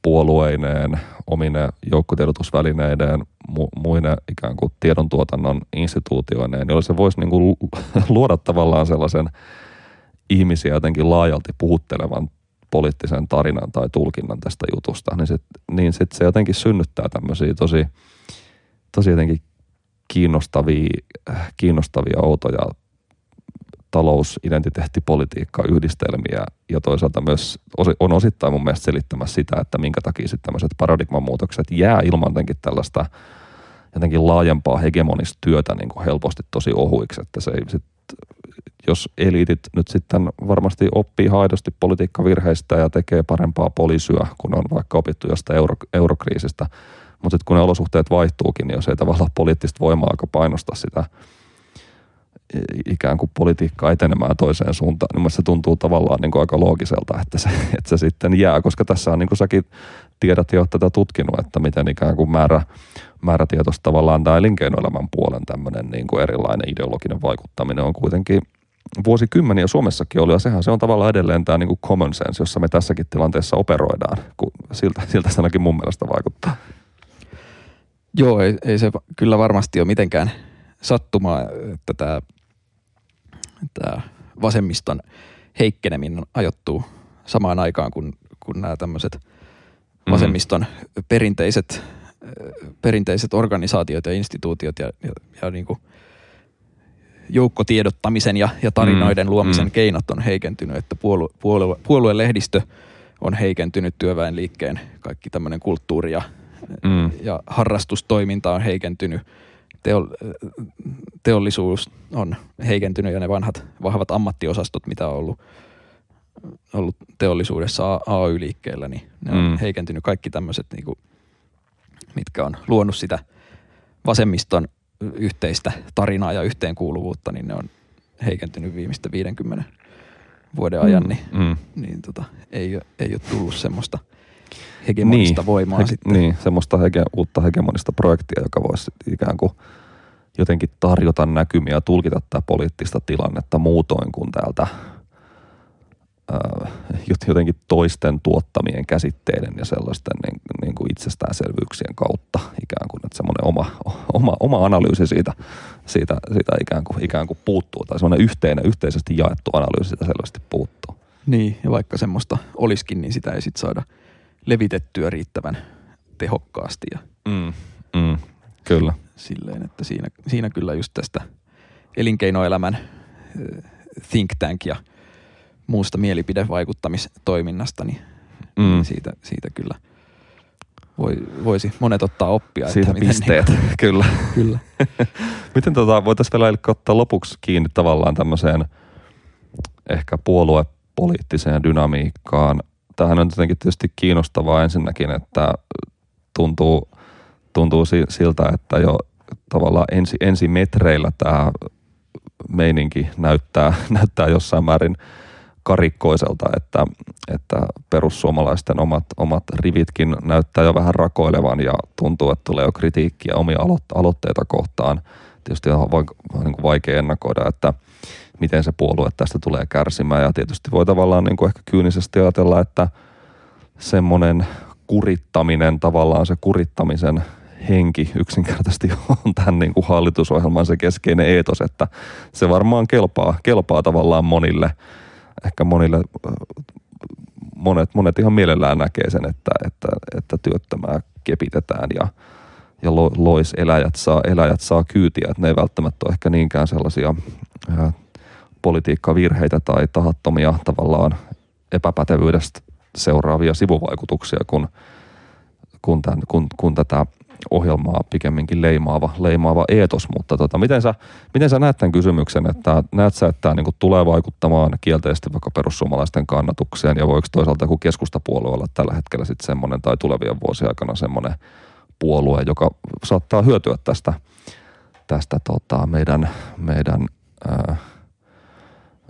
puolueineen, omine joukkotiedotusvälineineen, mu- muine ikään kuin tiedontuotannon instituutioineen, joilla se voisi niin kuin luoda tavallaan sellaisen ihmisiä jotenkin laajalti puhuttelevan poliittisen tarinan tai tulkinnan tästä jutusta, niin, sit, niin sit se jotenkin synnyttää tämmöisiä tosi, tosi jotenkin kiinnostavia, kiinnostavia outoja talousidentiteettipolitiikka yhdistelmiä ja toisaalta myös on osittain mun mielestä selittämässä sitä, että minkä takia sitten tämmöiset paradigman muutokset jää ilman jotenkin tällaista jotenkin laajempaa hegemonista työtä niin kuin helposti tosi ohuiksi, että se ei sit, jos eliitit nyt sitten varmasti oppii haidosti politiikkavirheistä ja tekee parempaa poliisyä, kun on vaikka opittu jostain euro, eurokriisistä, mutta kun ne olosuhteet vaihtuukin, niin jos ei tavallaan poliittista voimaa aika painostaa sitä ikään kuin politiikkaa etenemään toiseen suuntaan, niin se tuntuu tavallaan niin kuin aika loogiselta, että se, että se sitten jää, koska tässä on niin kuin säkin tiedät jo tätä tutkinut, että miten ikään kuin määrä, määrätietoista tavallaan tämä elinkeinoelämän puolen tämmöinen niin kuin erilainen ideologinen vaikuttaminen on kuitenkin vuosikymmeniä Suomessakin ollut, ja sehän se on tavallaan edelleen tämä niin kuin common sense, jossa me tässäkin tilanteessa operoidaan, kun siltä, siltä se ainakin mun mielestä vaikuttaa. Joo, ei, ei se kyllä varmasti ole mitenkään sattumaa, että tämä, tämä vasemmiston heikkeneminen ajoittuu samaan aikaan, kun, kun nämä tämmöiset mhm. vasemmiston mm-hmm. perinteiset, perinteiset organisaatiot ja instituutiot ja, ja, ja niin kuin joukkotiedottamisen ja, ja tarinoiden mm, luomisen mm. keinot on heikentynyt, että puolue, puolue, puolueen lehdistö on heikentynyt, työväenliikkeen kaikki tämmöinen kulttuuri ja, mm. ja harrastustoiminta on heikentynyt – teo, teollisuus on heikentynyt ja ne vanhat vahvat ammattiosastot, mitä on ollut, ollut teollisuudessa AY-liikkeellä, niin ne on mm. heikentynyt kaikki tämmöiset, niin kuin, mitkä on luonut sitä vasemmiston yhteistä tarinaa ja yhteenkuuluvuutta, niin ne on heikentynyt viimeisten 50 vuoden ajan, mm. niin, mm. niin tota, ei, ei ole tullut semmoista hegemonista niin, voimaa he, sitten. Niin, semmoista hege, uutta hegemonista projektia, joka voisi ikään kuin jotenkin tarjota näkymiä ja tulkita tätä poliittista tilannetta muutoin kuin täältä jotenkin toisten tuottamien käsitteiden ja sellaisten niin, niin kuin itsestäänselvyyksien kautta ikään kuin, että semmoinen oma, oma, oma analyysi siitä, siitä, siitä ikään, kuin, ikään kuin puuttuu tai semmoinen yhteinen, yhteisesti jaettu analyysi siitä selvästi puuttuu. Niin, ja vaikka semmoista olisikin, niin sitä ei sitten saada levitettyä riittävän tehokkaasti. Ja mm, mm, kyllä. Silleen, että siinä, siinä kyllä just tästä elinkeinoelämän think tank ja – muusta mielipidevaikuttamistoiminnasta, niin mm. siitä, siitä kyllä voi, voisi monet ottaa oppia. Siitä että pisteet, niin, kyllä. kyllä. miten tota, voitaisiin vielä ottaa lopuksi kiinni tavallaan tämmöiseen ehkä puoluepoliittiseen dynamiikkaan. Tähän on jotenkin tietysti kiinnostavaa ensinnäkin, että tuntuu, tuntuu siltä, että jo tavallaan ensi, ensi metreillä tämä meininki näyttää, näyttää jossain määrin – karikkoiselta, että, että perussuomalaisten omat, omat rivitkin näyttää jo vähän rakoilevan ja tuntuu, että tulee jo kritiikkiä omia aloitteita kohtaan. Tietysti on niin vaikea ennakoida, että miten se puolue tästä tulee kärsimään. Ja tietysti voi tavallaan niin kuin ehkä kyynisesti ajatella, että semmoinen kurittaminen, tavallaan se kurittamisen henki yksinkertaisesti on tämän niin kuin hallitusohjelman se keskeinen eetos, että se varmaan kelpaa, kelpaa tavallaan monille – ehkä monille, monet, monet ihan mielellään näkee sen, että, että, että työttömää kepitetään ja, ja lois eläjät saa, eläjät saa kyytiä, että ne ei välttämättä ole ehkä niinkään sellaisia politiikkavirheitä tai tahattomia tavallaan epäpätevyydestä seuraavia sivuvaikutuksia, kun, kun, tämän, kun, kun tätä ohjelmaa pikemminkin leimaava, leimaava eetos, mutta tota, miten, sä, miten sä näet tämän kysymyksen, että näet sä, että tämä niin tulee vaikuttamaan kielteisesti vaikka perussuomalaisten kannatukseen? Ja voiko toisaalta joku keskustapuolue olla tällä hetkellä sitten semmoinen tai tulevien vuosien aikana semmoinen puolue, joka saattaa hyötyä tästä, tästä tota, meidän, meidän, ää,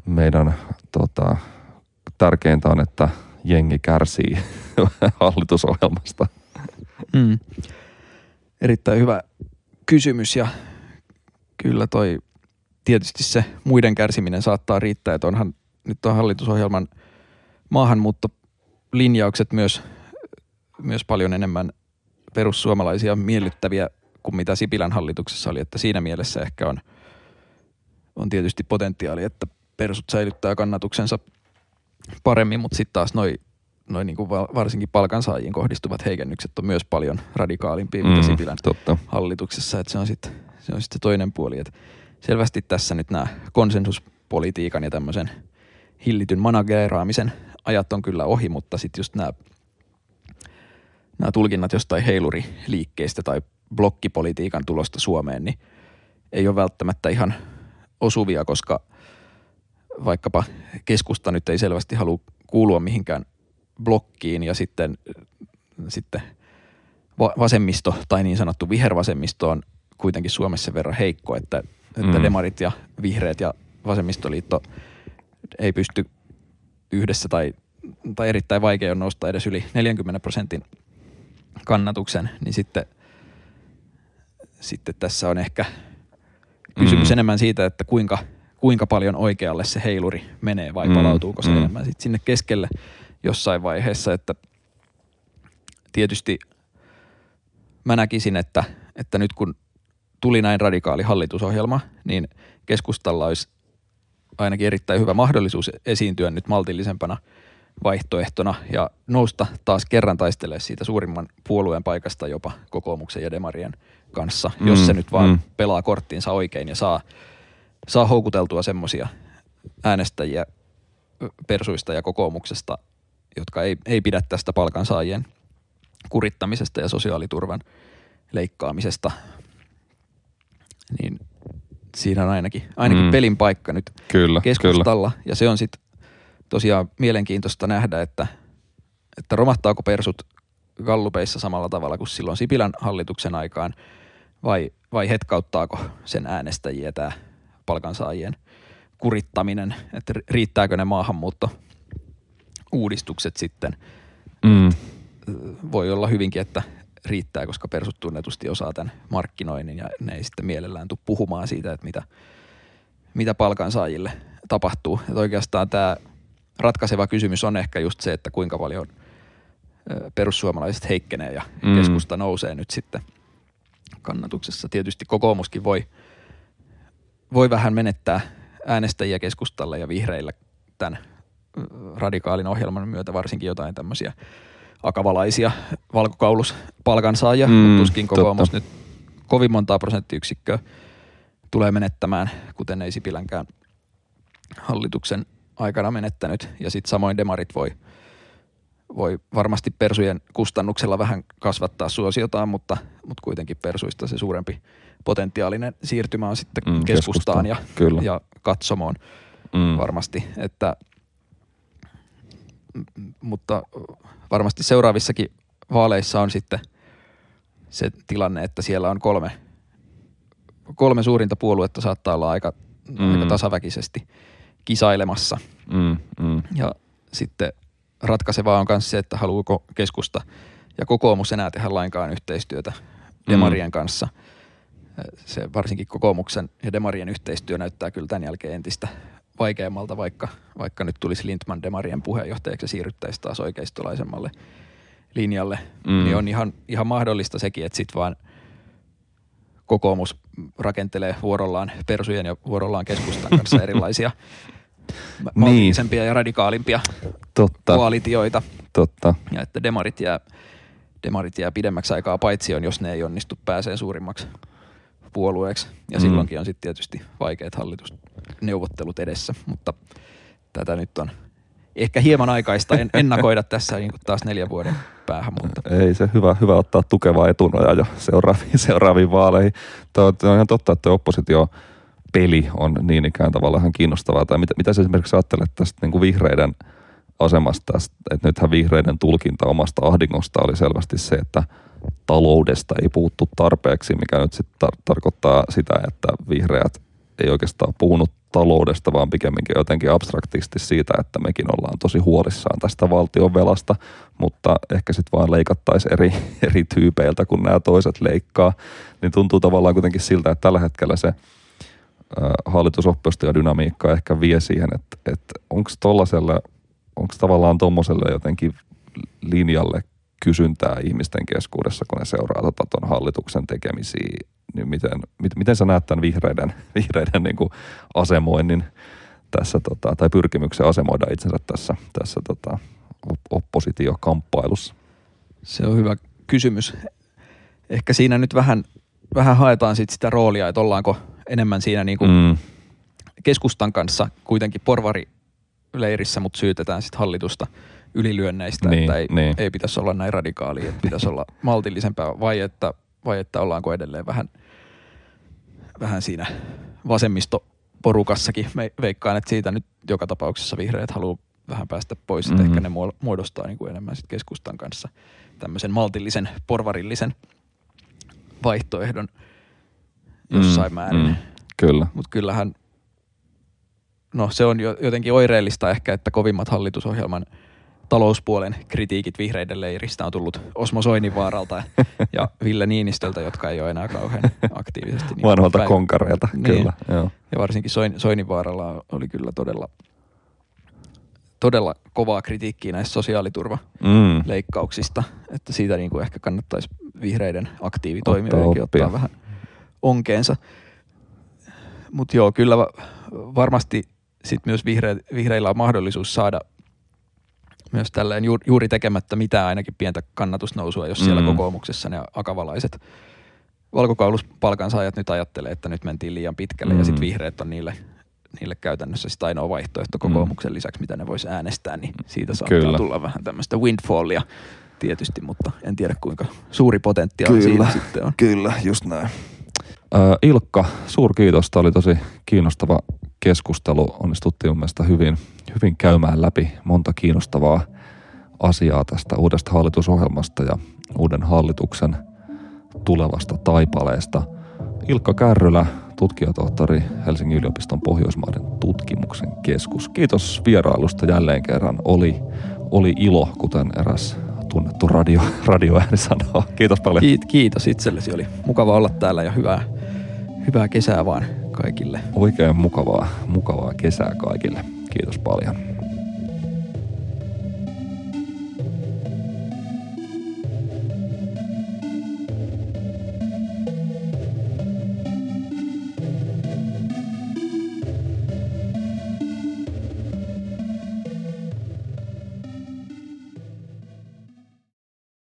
meidän tota, tärkeintä on, että jengi kärsii hallitusohjelmasta. Mm erittäin hyvä kysymys ja kyllä toi tietysti se muiden kärsiminen saattaa riittää, että onhan nyt on hallitusohjelman maahanmuuttolinjaukset myös myös paljon enemmän perussuomalaisia miellyttäviä kuin mitä Sipilän hallituksessa oli, että siinä mielessä ehkä on, on tietysti potentiaali, että persut säilyttää kannatuksensa paremmin, mutta sitten taas noin noi niinku varsinkin palkansaajiin kohdistuvat heikennykset on myös paljon radikaalimpia mm, mitä Sipilän totta. hallituksessa, että se on sitten se on sit toinen puoli, että selvästi tässä nyt nämä konsensuspolitiikan ja tämmöisen hillityn manageeraamisen ajat on kyllä ohi, mutta sitten just nämä nämä tulkinnat jostain heiluriliikkeistä tai blokkipolitiikan tulosta Suomeen, niin ei ole välttämättä ihan osuvia, koska vaikkapa keskusta nyt ei selvästi halua kuulua mihinkään blokkiin ja sitten, sitten vasemmisto tai niin sanottu vihervasemmisto on kuitenkin Suomessa verran heikko, että, että mm. demarit ja vihreät ja vasemmistoliitto ei pysty yhdessä tai, tai erittäin vaikea on nousta edes yli 40 prosentin kannatuksen, niin sitten, sitten tässä on ehkä kysymys mm. enemmän siitä, että kuinka, kuinka paljon oikealle se heiluri menee vai mm. palautuuko se mm. enemmän sitten sinne keskelle jossain vaiheessa, että tietysti mä näkisin, että, että nyt kun tuli näin radikaali hallitusohjelma, niin keskustalla olisi ainakin erittäin hyvä mahdollisuus esiintyä nyt maltillisempana – vaihtoehtona ja nousta taas kerran taistelee siitä suurimman puolueen paikasta jopa kokoomuksen ja demarien kanssa, mm, jos se nyt vaan mm. pelaa korttiinsa oikein ja saa, saa houkuteltua semmoisia äänestäjiä persuista ja kokoomuksesta, jotka ei, ei pidä tästä palkansaajien kurittamisesta ja sosiaaliturvan leikkaamisesta, niin siinä on ainakin, ainakin mm. pelin paikka nyt kyllä, keskustalla. Kyllä. Ja se on sitten tosiaan mielenkiintoista nähdä, että, että romahtaako persut gallupeissa samalla tavalla kuin silloin Sipilän hallituksen aikaan vai, vai hetkauttaako sen äänestäjiä tämä palkansaajien kurittaminen, että riittääkö ne maahanmuutto uudistukset sitten. Mm. Voi olla hyvinkin, että riittää, koska persut tunnetusti osaa tämän markkinoinnin ja ne ei sitten mielellään tule puhumaan siitä, että mitä, mitä palkansaajille tapahtuu. Että oikeastaan tämä ratkaiseva kysymys on ehkä just se, että kuinka paljon perussuomalaiset heikkenee ja mm. keskusta nousee nyt sitten kannatuksessa. Tietysti kokoomuskin voi, voi vähän menettää äänestäjiä keskustalle ja vihreillä tämän radikaalin ohjelman myötä varsinkin jotain tämmöisiä akavalaisia valkokauluspalkansaajia, mm, mutta tuskin kokoomus nyt kovin montaa prosenttiyksikköä tulee menettämään, kuten ei Sipilänkään hallituksen aikana menettänyt. Ja sitten samoin demarit voi, voi varmasti persujen kustannuksella vähän kasvattaa suosiotaan, mutta, mutta kuitenkin persuista se suurempi potentiaalinen siirtymä on sitten mm, keskustaan ja, Kyllä. ja katsomoon mm. varmasti. Että, mutta varmasti seuraavissakin vaaleissa on sitten se tilanne, että siellä on kolme, kolme suurinta puoluetta saattaa olla aika, mm. aika tasaväkisesti – kisailemassa. Mm, mm. Ja sitten ratkaisevaa on myös se, että haluuko keskusta ja kokoomus enää tehdä lainkaan yhteistyötä Demarien mm. kanssa. Se varsinkin kokoomuksen ja Demarien yhteistyö näyttää kyllä tämän jälkeen entistä vaikeammalta, vaikka, vaikka nyt tulisi Lindman Demarien puheenjohtajaksi ja siirryttäisiin taas oikeistolaisemmalle linjalle. Mm. Niin on ihan, ihan mahdollista sekin, että sitten vaan kokoomus rakentelee vuorollaan persujen ja vuorollaan keskustan kanssa erilaisia maltillisempia niin. ja radikaalimpia Totta. koalitioita. Totta. Ja että demarit jää, demarit jää pidemmäksi aikaa paitsi on, jos ne ei onnistu pääsee suurimmaksi puolueeksi. Ja mm. silloinkin on sitten tietysti vaikeat hallitusneuvottelut edessä, mutta tätä nyt on ehkä hieman aikaista en, ennakoida tässä niin taas neljän vuoden päähän. Mutta. Ei se hyvä, hyvä ottaa tukevaa etunoja jo seuraaviin, seuraaviin vaaleihin. Tuo, on ihan totta, että oppositio peli on niin ikään tavallaan kiinnostavaa. Tai mitä, mitä sä esimerkiksi ajattelet tästä niin kuin vihreiden asemasta, että nythän vihreiden tulkinta omasta ahdingosta oli selvästi se, että taloudesta ei puuttu tarpeeksi, mikä nyt sitten tar- tarkoittaa sitä, että vihreät ei oikeastaan puhunut taloudesta, vaan pikemminkin jotenkin abstraktisti siitä, että mekin ollaan tosi huolissaan tästä valtion velasta, mutta ehkä sitten vaan leikattaisiin eri, eri tyypeiltä, kun nämä toiset leikkaa, niin tuntuu tavallaan kuitenkin siltä, että tällä hetkellä se dynamiikka ehkä vie siihen, että, että onko tavallaan tuommoiselle jotenkin linjalle kysyntää ihmisten keskuudessa, kun ne seuraa tota, ton hallituksen tekemisiä. Niin miten, miten, miten sä näet tämän vihreiden, vihreiden niin kuin asemoinnin tässä, tota, tai pyrkimyksen asemoida itsensä tässä, tässä tota, oppositiokamppailussa? Se on hyvä kysymys. Ehkä siinä nyt vähän, vähän haetaan sit sitä roolia, että ollaanko enemmän siinä niin kuin mm. keskustan kanssa kuitenkin porvari-leirissä, mutta syytetään sitten hallitusta ylilyönneistä, niin, että ei, niin. ei pitäisi olla näin radikaali, että pitäisi olla maltillisempaa, vai että, vai että ollaanko edelleen vähän, vähän siinä vasemmistoporukassakin. Me veikkaan, että siitä nyt joka tapauksessa vihreät haluaa vähän päästä pois, että mm-hmm. ehkä ne muodostaa niin kuin enemmän sit keskustan kanssa tämmöisen maltillisen, porvarillisen vaihtoehdon jossain mm, määrin. Mm, kyllä. Mutta kyllähän, no se on jo, jotenkin oireellista ehkä, että kovimmat hallitusohjelman talouspuolen kritiikit vihreiden leiristä on tullut Osmo Soinivaaralta ja Ville Niinistöltä, jotka ei ole enää kauhean aktiivisesti. Niin Vanholta päin. konkareilta, niin. kyllä. Joo. Ja varsinkin Soin, Soinivaaralla oli kyllä todella – todella kovaa kritiikkiä näistä sosiaaliturvaleikkauksista, mm. että siitä niin kuin ehkä kannattaisi vihreiden aktiivitoimijoidenkin ottaa, ottaa vähän onkeensa. Mutta joo, kyllä varmasti sit myös vihre, vihreillä on mahdollisuus saada myös tälleen juuri tekemättä mitään ainakin pientä kannatusnousua, jos siellä mm. kokoomuksessa ne akavalaiset valkokauluspalkansaajat nyt ajattelee, että nyt mentiin liian pitkälle mm. ja sitten vihreät on niille niille käytännössä sitä ainoa vaihtoehto kokoomuksen mm. lisäksi, mitä ne voisi äänestää, niin siitä saattaa Kyllä. tulla vähän tämmöistä windfallia tietysti, mutta en tiedä kuinka suuri potentiaali Kyllä. siinä sitten on. Kyllä, just näin. Äh, Ilkka, suurkiitos. Tämä oli tosi kiinnostava keskustelu. Onnistuttiin mun mielestä hyvin, hyvin käymään läpi monta kiinnostavaa asiaa tästä uudesta hallitusohjelmasta ja uuden hallituksen tulevasta taipaleesta. Ilkka Kärrylä, tutkijatohtori Helsingin yliopiston Pohjoismaiden tutkimuksen keskus. Kiitos vierailusta jälleen kerran. Oli, oli ilo, kuten eräs tunnettu radio, radioääni sanoo. Kiitos paljon. Kiit, kiitos itsellesi. Oli mukava olla täällä ja hyvää, hyvää kesää vaan kaikille. Oikein mukavaa, mukavaa kesää kaikille. Kiitos paljon.